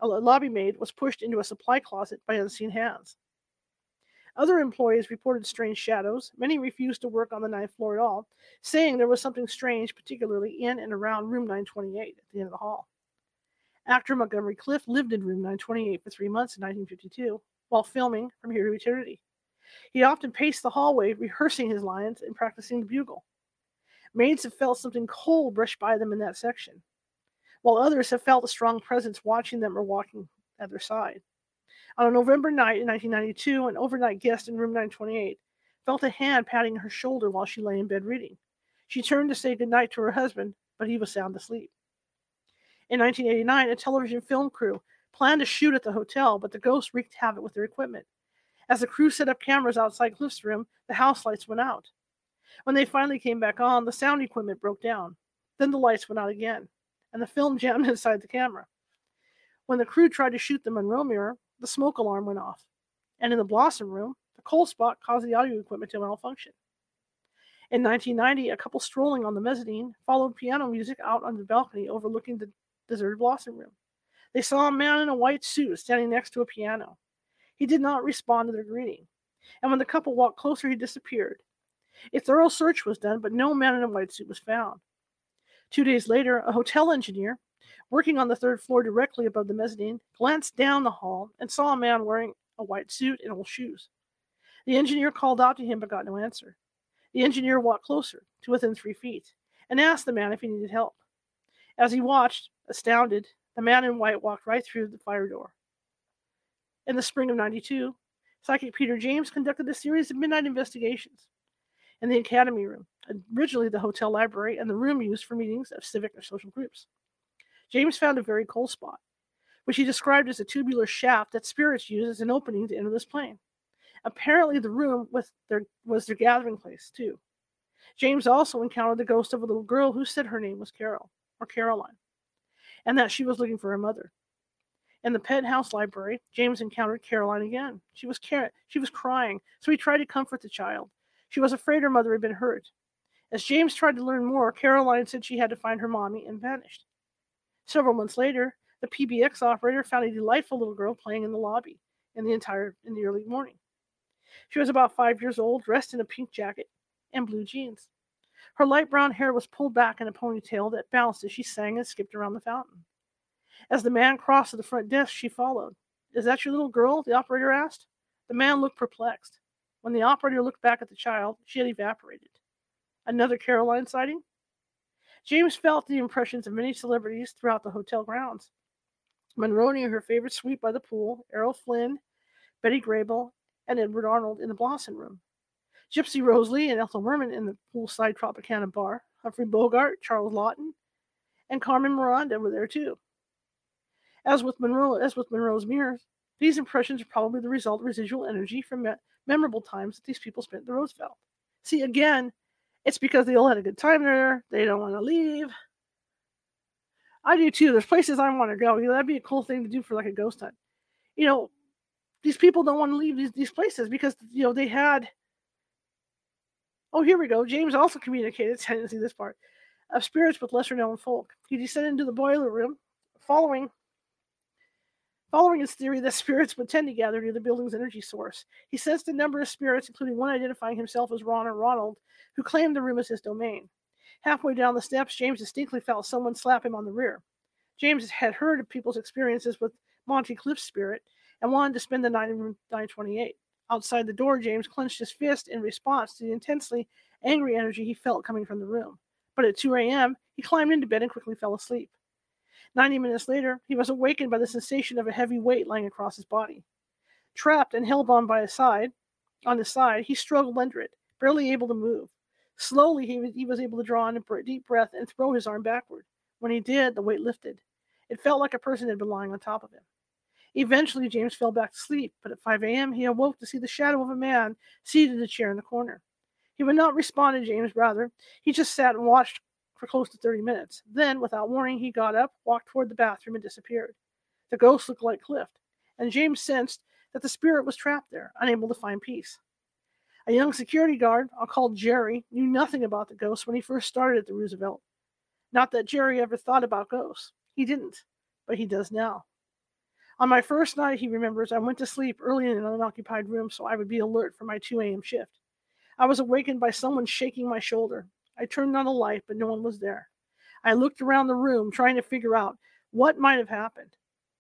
a lobby maid was pushed into a supply closet by unseen hands. Other employees reported strange shadows. Many refused to work on the ninth floor at all, saying there was something strange, particularly in and around room 928 at the end of the hall. Actor Montgomery Clift lived in room 928 for three months in 1952 while filming From Here to Eternity. He often paced the hallway, rehearsing his lines and practicing the bugle. Maids have felt something cold brush by them in that section while others have felt a strong presence watching them or walking at their side. On a November night in 1992, an overnight guest in room 928 felt a hand patting her shoulder while she lay in bed reading. She turned to say goodnight to her husband, but he was sound asleep. In 1989, a television film crew planned to shoot at the hotel, but the ghost wreaked havoc with their equipment. As the crew set up cameras outside Clift's room, the house lights went out. When they finally came back on, the sound equipment broke down. Then the lights went out again and the film jammed [LAUGHS] inside the camera. When the crew tried to shoot the Monroe mirror, the smoke alarm went off. And in the Blossom room, the cold spot caused the audio equipment to malfunction. In 1990, a couple strolling on the mezzanine followed piano music out on the balcony overlooking the deserted Blossom room. They saw a man in a white suit standing next to a piano. He did not respond to their greeting, and when the couple walked closer, he disappeared. A thorough search was done, but no man in a white suit was found. Two days later, a hotel engineer working on the third floor directly above the mezzanine glanced down the hall and saw a man wearing a white suit and old shoes. The engineer called out to him but got no answer. The engineer walked closer to within three feet and asked the man if he needed help. As he watched, astounded, the man in white walked right through the fire door. In the spring of 92, psychic Peter James conducted a series of midnight investigations in the Academy Room, originally the hotel library and the room used for meetings of civic or social groups. James found a very cold spot, which he described as a tubular shaft that spirits use as an opening to enter this plane. Apparently, the room with their, was their gathering place, too. James also encountered the ghost of a little girl who said her name was Carol, or Caroline, and that she was looking for her mother. In the penthouse library, James encountered Caroline again. She was car- she was crying, so he tried to comfort the child. She was afraid her mother had been hurt. As James tried to learn more, Caroline said she had to find her mommy and vanished. Several months later, the PBX operator found a delightful little girl playing in the lobby in the entire in the early morning. She was about five years old, dressed in a pink jacket and blue jeans. Her light brown hair was pulled back in a ponytail that bounced as she sang and skipped around the fountain. As the man crossed to the front desk, she followed. Is that your little girl? the operator asked. The man looked perplexed. When the operator looked back at the child, she had evaporated. Another Caroline sighting? James felt the impressions of many celebrities throughout the hotel grounds. Monroe near her favorite suite by the pool, Errol Flynn, Betty Grable, and Edward Arnold in the Blossom Room. Gypsy Rose Lee and Ethel Merman in the poolside Tropicana bar. Humphrey Bogart, Charles Laughton, and Carmen Miranda were there too. As with Monroe, as with Monroe's mirrors, these impressions are probably the result of residual energy from me- memorable times that these people spent at the Roosevelt. See, again, it's because they all had a good time there. They don't want to leave. I do too. There's places I want to go. You know, that'd be a cool thing to do for like a ghost hunt. You know, these people don't want to leave these, these places because you know they had. Oh, here we go. James also communicated. See this part of spirits with lesser known folk. He descended into the boiler room, following Following his theory that [LAUGHS] spirits would tend to gather near the building's energy source, he sensed a number of spirits, including one identifying himself as Ron or Ronald, who claimed the room as his domain. Halfway down the steps, James distinctly felt someone slap him on the rear. James had heard of people's experiences with Monty Clift's spirit and wanted to spend the night in room 928. Outside the door, James clenched his fist in response to the intensely angry energy he felt coming from the room. But at 2 a.m., he climbed into bed and quickly fell asleep. Ninety minutes later, he was awakened by the sensation of a heavy weight lying across his body. Trapped and held on by his side, on his side, he struggled under it, barely able to move. Slowly, he was, he was able to draw in a deep breath and throw his arm backward. When he did, the weight lifted. It felt like a person had been lying on top of him. Eventually, James fell back to sleep, but at 5 a.m., he awoke to see the shadow of a man seated in a chair in the corner. He would not respond to James, rather, he just sat and watched for close to 30 minutes. Then, without warning, he got up, walked toward the bathroom, and disappeared. The ghost looked like Clift, and James sensed that the spirit was trapped there, unable to find peace. A young security guard, I'll call Jerry, knew nothing about the ghost when he first started at the Roosevelt. Not that Jerry ever thought about ghosts. He didn't, but he does now. On my first night, he remembers, I went to sleep early in an unoccupied room so I would be alert for my 2 a.m. shift. I was awakened by someone shaking my shoulder. I turned on the light, but no one was there. I looked around the room trying to figure out what might have happened.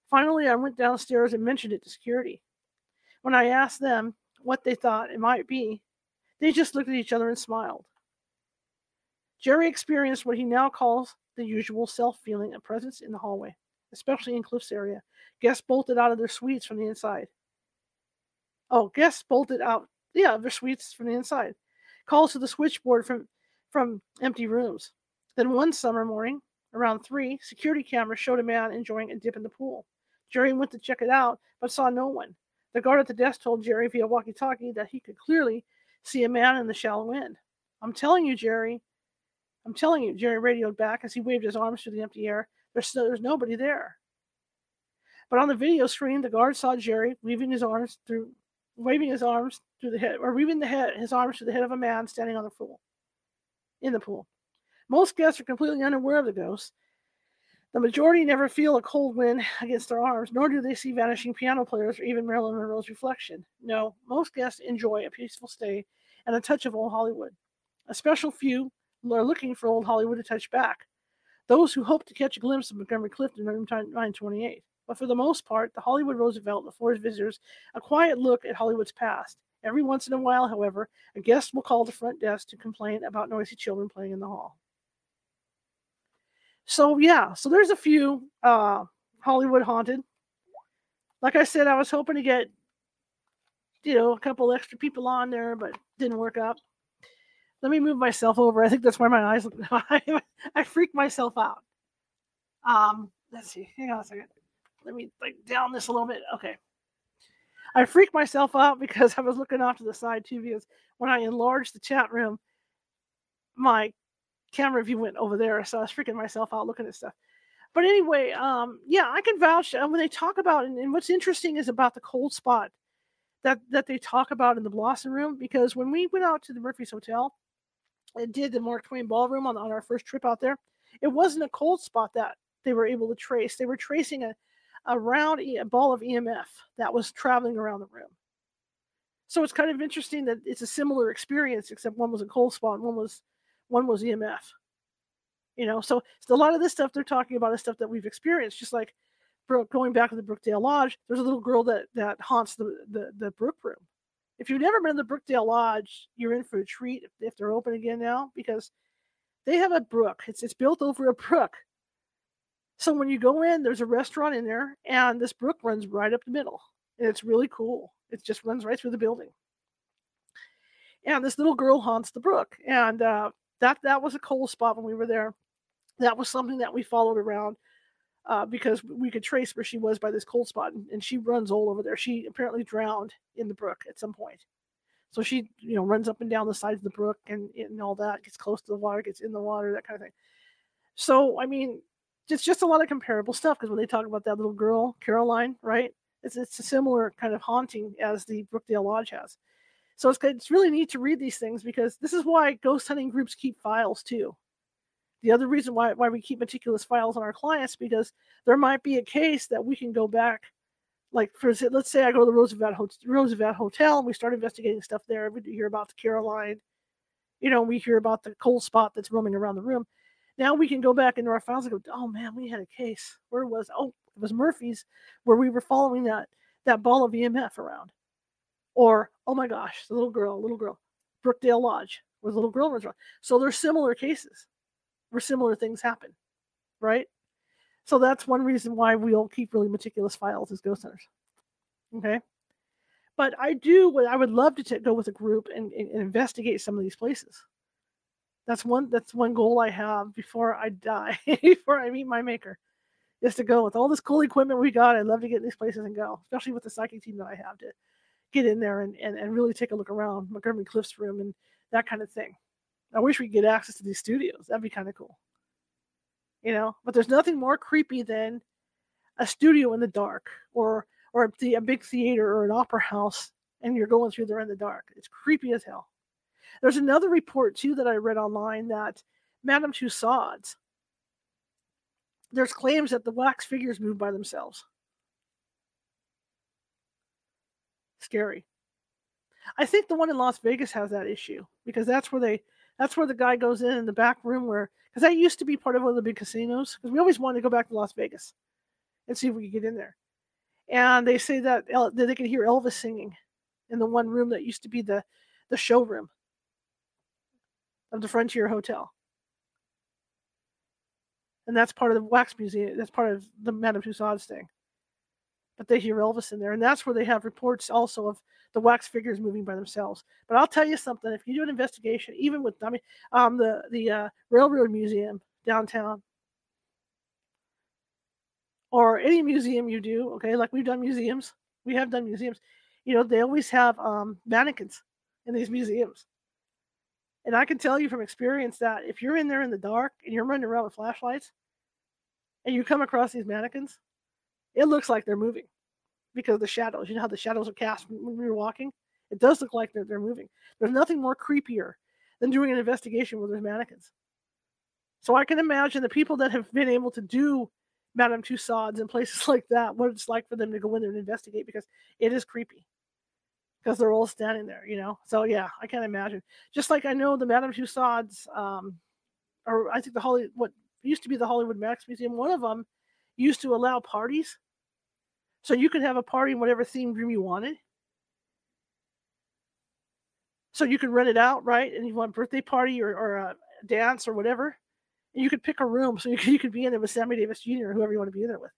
Finally, I went downstairs and mentioned it to security. When I asked them what they thought it might be, they just looked at each other and smiled. Jerry experienced what he now calls the usual self feeling of presence in the hallway, especially in Clift's area. Guests bolted out of their suites from the inside. Oh, guests bolted out, yeah, their suites from the inside. Calls to the switchboard from from empty rooms. Then one summer morning, around three, security cameras showed a man enjoying a dip in the pool. Jerry went to check it out, but saw no one. The guard at the desk told Jerry via walkie talkie that he could clearly see a man in the shallow end. I'm telling you, Jerry. I'm telling you, Jerry radioed back as he waved his arms through the empty air. There's, there's nobody there. But on the video screen, the guard saw Jerry weaving his arms through, waving his arms through the head, or weaving the head, his arms through the head of a man standing on the pool in the pool. Most guests are completely unaware of the ghosts. The majority never feel a cold wind against their arms, nor do they see vanishing piano players or even Marilyn Monroe's reflection. No, most guests enjoy a peaceful stay and a touch of old Hollywood. A special few are looking for old Hollywood to touch back. Those who hope to catch a glimpse of Montgomery Clift in room 928. But for the most part, the Hollywood Roosevelt affords visitors a quiet look at Hollywood's past Every once in a while, however, a guest will call the front desk to complain about noisy children playing in the hall. So yeah, so there's a few uh, Hollywood haunted. Like I said, I was hoping to get you know a couple extra people on there, but didn't work out. Let me move myself over. I think that's why my eyes look. [LAUGHS] I freaked myself out. Um, let's see. Hang on a second. Let me like down this a little bit. Okay. I freaked myself out because [LAUGHS] I was looking off to the side too. Because when I enlarged the chat room, my camera view went over there, so I was freaking myself out looking at stuff. But anyway, um, yeah, I can vouch uh, when they talk about and, and what's interesting is about the cold spot that that they talk about in the Blossom Room because when we went out to the Murphy's Hotel and did the Mark Twain Ballroom on, on our first trip out there, it wasn't a cold spot that they were able to trace. They were tracing a around a ball of EMF that was traveling around the room. So it's kind of interesting that it's a similar experience, except one was a cold spot, and one was one was EMF. You know, so, so a lot of this stuff they're talking about is stuff that we've experienced, just like going back to the Brookdale Lodge. There's a little girl that that haunts the the, the Brook Room. If you've never been to the Brookdale Lodge, you're in for a treat if, if they're open again now because they have a brook. It's it's built over a brook so when you go in, there's a restaurant in there, and this brook runs right up the middle, and it's really cool. It just runs right through the building. And this little girl haunts the brook, and uh, that that was a cold spot when we were there. That was something that we followed around uh, because we could trace where she was by this cold spot, and, and she runs all over there. She apparently drowned in the brook at some point. So she, you know, runs up and down the sides of the brook and, and all that, gets close to the water, gets in the water, that kind of thing. So, I mean, it's just a lot of comparable stuff because when they talk about that little girl, Caroline, right? It's it's a similar kind of haunting as the Brookdale Lodge has. So it's it's really neat to read these things because this is why ghost hunting groups keep files too. The other reason why why we keep meticulous files on our clients because there might be a case that we can go back like for let's say I go to the Roosevelt Roosevelt Hotel and we start investigating stuff there. We hear about the Caroline, you know, we hear about the cold spot that's roaming around the room. Now we can go back into our files and go, oh man, we had a case. Where was oh it was Murphy's where we were following that that ball of EMF around. Or oh my gosh, the little girl, little girl, Brookdale Lodge, where the little girl runs around. So there's similar cases where similar things happen, right? So that's one reason why we'll keep really meticulous files as ghost hunters. Okay. But I do, I would love to t- go with a group and, and investigate some of these places. That's one. That's one goal I have before I die, [LAUGHS] before I meet my maker, is to go with all this cool equipment we got. I'd love to get in these places and go, especially with the psychic team that I have to get in there and, and, and really take a look around Montgomery Clift's room and that kind of thing. I wish we could get access to these studios. That'd be kind of cool you know but there's nothing more creepy than a studio in the dark or or a, a big theater or an opera house and you're going through there in the dark it's creepy as hell there's another report too that i read online that madame tussauds there's claims that the wax figures move by themselves scary i think the one in las vegas has that issue because that's where they that's where the guy goes in in the back room where because that used to be part of one of the big casinos. Because we always wanted to go back to Las Vegas and see if we could get in there. And they say that, that they can hear Elvis singing in the one room that used to be the the showroom of the Frontier Hotel. And that's part of the wax museum. That's part of the Madame Tussauds thing but they hear Elvis in there. And that's where they have reports also of the wax figures moving by themselves. But I'll tell you something: if you do an investigation, even with I mean, um, the the uh, Railroad Museum downtown, or any museum you do, okay, like we've done museums, we have done museums. You know, they always have um, mannequins in these museums. And I can tell you from experience that if you're in there in the dark and you're running around with flashlights and you come across these mannequins, it looks like they're moving because of the shadows. You know how the shadows are cast when you're walking? It does look like they're, they're moving. There's nothing more creepier than doing an investigation where there's mannequins. So I can imagine the people that have been able to do Madame Tussauds and places [LAUGHS] like that, what it's like for them to go in there and investigate because it is creepy. Because they're all standing there, you know. So yeah, I can't imagine. Just like I know the Madame Tussauds, um, or I think the Holly, what used to be the Hollywood Wax Museum, one of them used to allow parties. So you could have a party in whatever themed room you wanted. So you could rent it out, right? And you want birthday party or, or a dance or whatever. And you could pick a room so you could, you could be in there with Sammy Davis Jr. or whoever you want to be in there with.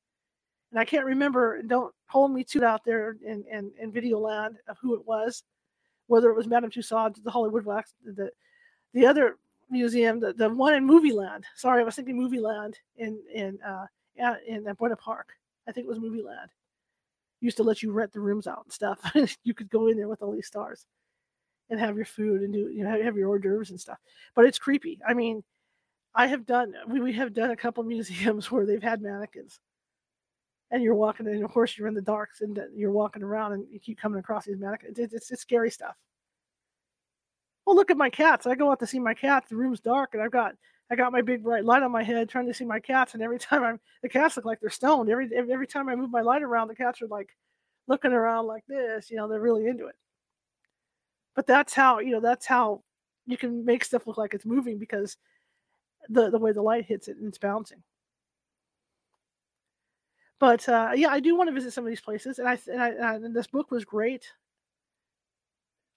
And I can't remember, don't hold me to it out there in, in, in video land of who it was, whether it was Madame Tussauds, the Hollywood Wax, the, the other museum, the, the one in Movie Land. Sorry, I was thinking Movie Land in, in uh, in Buena Park. I think it was Movie Land. Used to let you rent the rooms out and stuff. [LAUGHS] you could go in there with all these stars and have your food and do you know have your hors d'oeuvres and stuff. But it's creepy. I mean, I have done we, we have done a couple [LAUGHS] museums where they've had mannequins. And you're walking, and of course you're in the darks, and you're walking around, and you keep coming across these mannequins. It's, it's, it's scary stuff. Well, look at my cats. I go out to see my cats. The room's dark, and I've got I got my big bright light on my head trying to see my cats, and every [LAUGHS] time I'm the cats look like they're stoned. Every every time I move my light around, the cats are like looking around like this. You know, they're really into it. But that's how you know that's how you can make stuff look like it's moving because the the way the light hits it and it's bouncing. But uh, yeah, I do want to visit some of these places, and I and, I, and this book was great.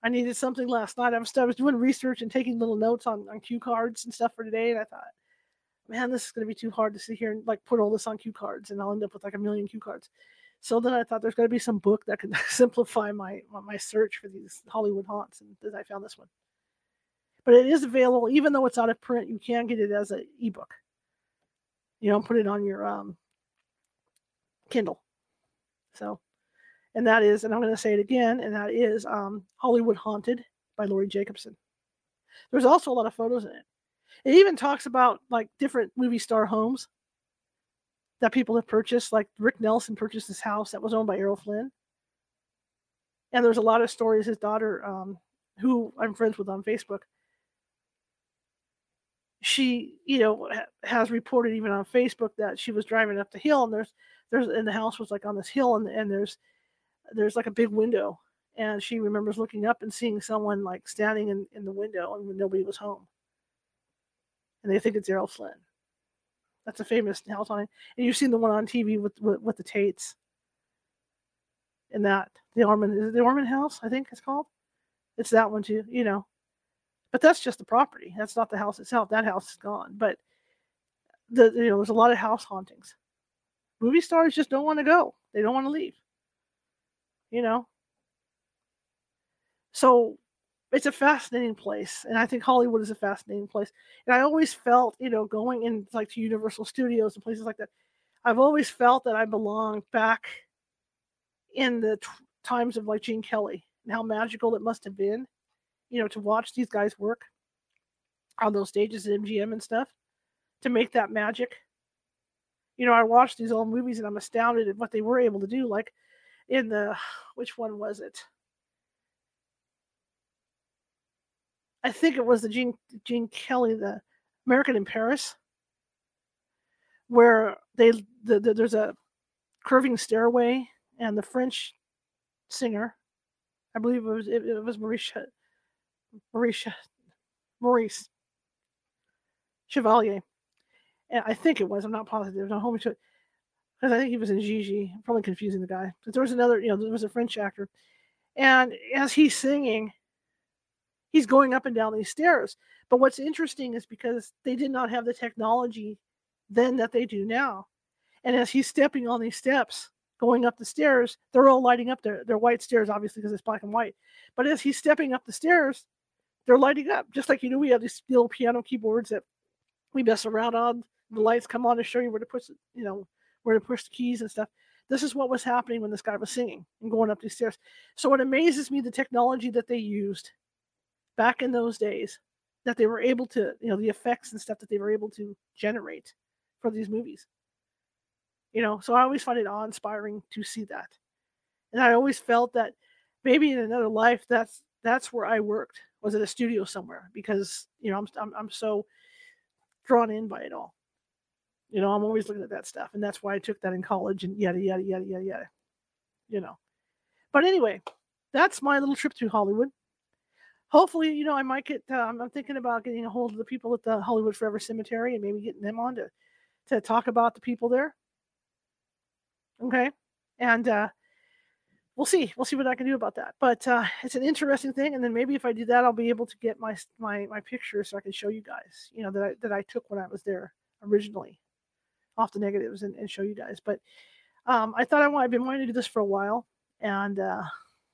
I needed something last night. I was, I was doing research and taking little notes on, on cue cards and stuff for today. And I thought, man, this is going to be too hard to sit here and like put all this on cue cards and I'll end up with like a million cue cards. So then I thought there's got to be some book that can [LAUGHS] simplify my, my search for these Hollywood haunts. And then I found this one. But it is available, even though it's out of print, you can get it as an ebook. You know, put it on your um, Kindle. So and that is, and I'm going to say it again, and that is um, Hollywood Haunted by Laurie Jacobson. There's also a lot of photos in it. It even talks about like different movie star homes that people have purchased. Like Rick Nelson purchased this house that was owned by Errol Flynn. And there's a lot of stories. His daughter, um, who I'm friends with on Facebook, she, you know, has reported even on Facebook that she was driving up the hill and there's there's and the house was like on this hill and and there's there's like a big window and she remembers looking up and seeing someone like standing in, in the window and nobody was home. And they think it's Errol Flynn. That's a famous house haunting. And you've seen the one on TV with with, with the Tates. And that the Ormond the Ormond House, I think it's called. It's that one too, you know. But that's just the property. That's not the house itself. That house is gone. But the you know, there's a lot of house hauntings. Movie stars just don't want to go. They don't want to leave. You know. So it's a fascinating place. And I think Hollywood is a fascinating place. And I always felt, you know, going in like to Universal Studios and places like that, I've always felt that I belonged back in the t- times of like Gene Kelly and how magical it must have been you know, to watch these guys work on those stages at MGM and stuff to make that magic. You know, I watch these old movies and I'm astounded at what they were able to do. Like in the, [SIGHS] which one was it? I think it was the Gene Gene Kelly, the American in Paris, where they the, the, there's a curving stairway and the French singer, I believe it was it, it was Maurice Maurice Maurice Chevalier. And I think it was, I'm not positive, not home to. Because I think he was in Gigi. I'm probably confusing the guy. But there was another, you know, there was a French actor. And as he's singing, he's going up and down these stairs. But what's interesting is because they did not have the technology then that they do now. And as he's stepping on these steps, going up the stairs, they're all lighting up their, their white stairs, obviously, because it's black and white. But as he's stepping up the stairs, they're lighting up. Just like you know, we have these little piano keyboards that we mess around on. The mm. lights come on to show you where to push, you know, where to push the keys and stuff. This is what was happening when this guy was singing and going up these stairs. So it amazes me the technology that they used back in those days, that they were able to, you know, the effects and stuff that they were able to generate for these movies. You know, so I always find it awe-inspiring to see that. And I always felt that maybe in another life, that's that's where I worked was at a studio somewhere because you know I'm, I'm I'm so drawn in by it all. You know, I'm always looking at that stuff, and that's why I took that in college and yada yada yada yada yada. You know, but anyway, that's my little trip to Hollywood. Hopefully, you know, I might get. Uh, I'm thinking about getting a hold of the people at the Hollywood Forever Cemetery and maybe getting them on to to talk about the people there. Okay, and uh, we'll see. We'll see what I can do about that. But uh, it's an interesting thing, and then maybe if I do that, I'll be able to get my my my picture so I can show you guys. You know that I, that I took when I was there originally, off the negatives, and, and show you guys. But um, I thought I want. I've been wanting to do this for a while, and uh,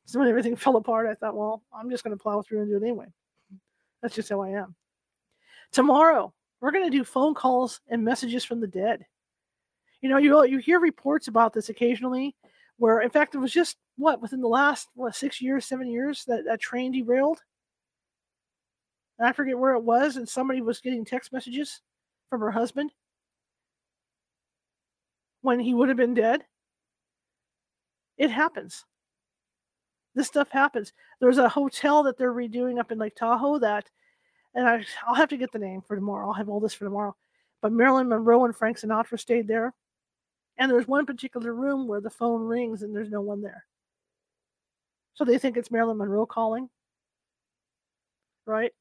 so [LAUGHS] when everything [LAUGHS] fell apart, I thought, well, I'm just going to plow through and do it anyway. That's just how I am. Tomorrow, we're going to do phone calls and messages from the dead. You know, you you hear reports about this occasionally where in fact it was just what within the last what six years seven years that that train derailed? And i forget where it was and somebody was getting text messages from her husband when he would have been dead. It happens. This stuff happens. There's a hotel that they're redoing up in lake tahoe that and I, i'll have to get the name for tomorrow. I'll have all this for tomorrow. But marilyn monroe and frank sinatra stayed there. And there's one particular room where the phone rings and there's no one there. So they think it's Marilyn Monroe calling. Right?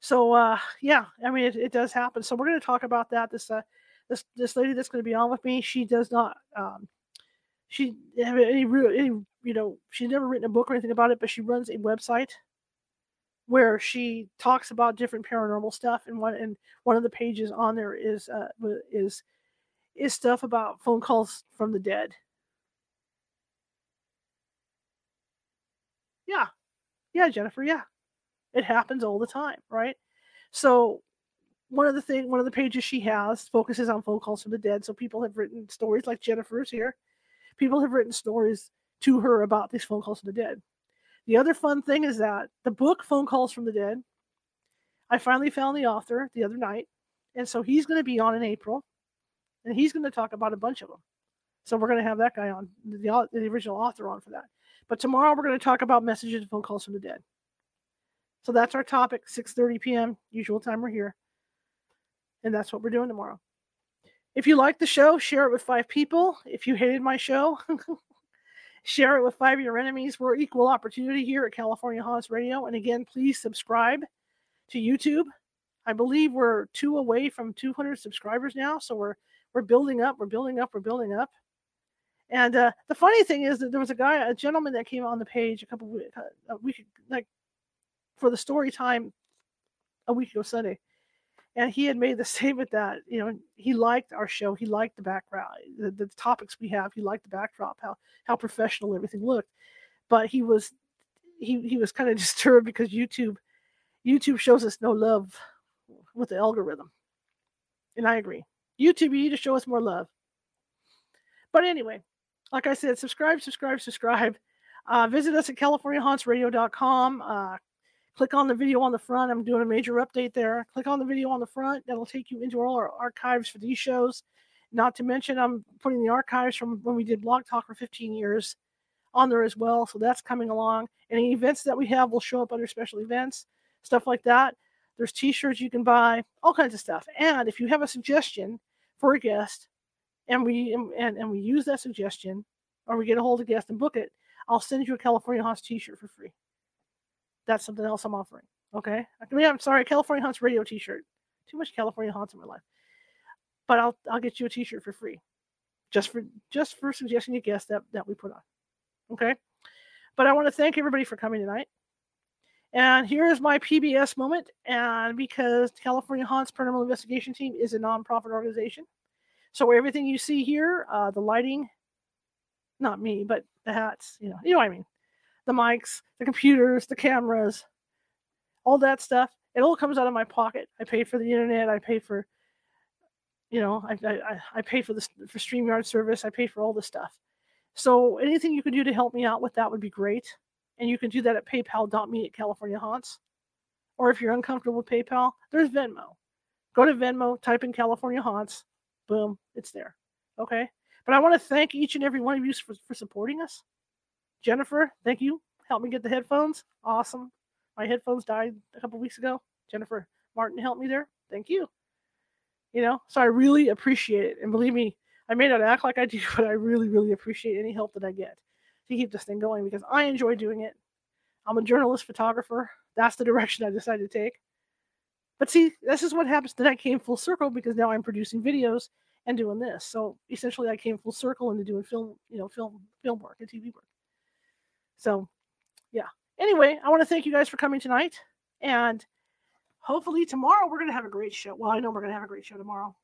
So uh yeah, I mean it, it does happen. So we're going to talk about that. This uh this this lady that's going to be on with me, she does not um she have any, real any you know she's never written a book or anything about it, but she runs a website where she talks about different paranormal stuff and one and one of the pages on there is uh is is stuff about phone calls from the dead. Yeah. Yeah, Jennifer, yeah. It happens all the time, right? So one of the thing one of the pages she has focuses on phone calls from the dead. So people have written stories like Jennifer's here. People have written stories to her about these phone calls from the dead. The other fun thing is that the book Phone Calls from the Dead, I finally found the author the other night. And so he's going to be on in April and he's going to talk about a bunch of them. So we're going to have that guy on, the, the original author on for that. But tomorrow we're going to talk about messages and phone calls from the dead. So that's our topic, 6:30 p.m. usual time we're here. And that's what we're doing tomorrow. If you like the show, share it with five people. If you hated my show, [LAUGHS] share it with five of your enemies. We're equal opportunity here at California Haunts Radio. And again, please subscribe to YouTube. I believe we're two away from 200 subscribers now, so we're we're building up, we're building up, we're building up. And uh, the funny thing is that there was a guy, a gentleman that came on the page a couple weeks, uh, a week, like for the story time a week ago Sunday, and he had made the [LAUGHS] statement that you know he liked our show, he liked the background, the, the topics we have, he liked the backdrop, how how professional everything looked, but he was he he was kind of [LAUGHS] disturbed because YouTube YouTube shows us no love with the algorithm, and I agree. YouTube, you need to show us more love. But anyway, like I said, subscribe, subscribe, subscribe. Uh, visit us at CaliforniaHauntsRadio.com. Uh, click on the video on the front. I'm doing a major update there. Click on the video on the front. That'll take you into all our archives for these shows. Not to mention, I'm putting the archives from when we did Blog Talk for 15 years on there as well. So that's coming along. Any events that we have will show up under special events, stuff like that. There's t-shirts you can buy, all kinds of stuff. And if you have a suggestion for a guest, and we and, and we use that suggestion, or we get a hold of guest and book it, I'll send you a California Haunts t-shirt for free. That's something else I'm offering. Okay. I mean, I'm sorry, California Haunts radio t-shirt. Too much California Haunts in my life. But I'll I'll get you a t-shirt for free. Just for just for suggesting a guest that, that we put on. Okay. But I want to thank everybody for coming tonight. And here is my PBS moment. And because California Haunts Paranormal Investigation Team is a nonprofit organization, so everything you see here, uh, the lighting, not me, but the hats, you know, you know what I mean, the mics, the computers, the cameras, all that stuff, it all comes out of my pocket. I pay for the internet. I pay for, you know, I I, I pay for this for Streamyard service. I pay for all the stuff. So anything you can do to help me out with that would be great. And you can do that at paypal.me at California Haunts. Or if you're uncomfortable with PayPal, there's Venmo. Go to Venmo, type in California Haunts, boom, it's there. Okay. But I want to thank each and every one of you for, for supporting us. Jennifer, thank you. Help me get the headphones. Awesome. My headphones died a couple weeks ago. Jennifer Martin helped me there. Thank you. You know, so I really appreciate it. And believe me, I may not act like I do, [LAUGHS] but I really, really appreciate any help that I get to keep this thing going because I enjoy doing it. I'm a journalist photographer. That's the direction I decided to take. But see, this is what happens. Then I came full circle because now I'm producing videos and doing this. So essentially, I came full circle into doing film, you know, film, film work and TV work. So, yeah. Anyway, I want to thank you guys for coming tonight, and hopefully tomorrow we're gonna have a great show. Well, I know we're gonna have a great show tomorrow.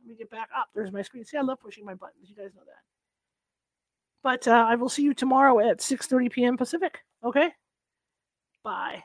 Let me get back up. There's my screen. See, I love pushing my buttons. You guys know that. But uh, I will see you tomorrow at 6:30 p.m. Pacific. Okay. Bye.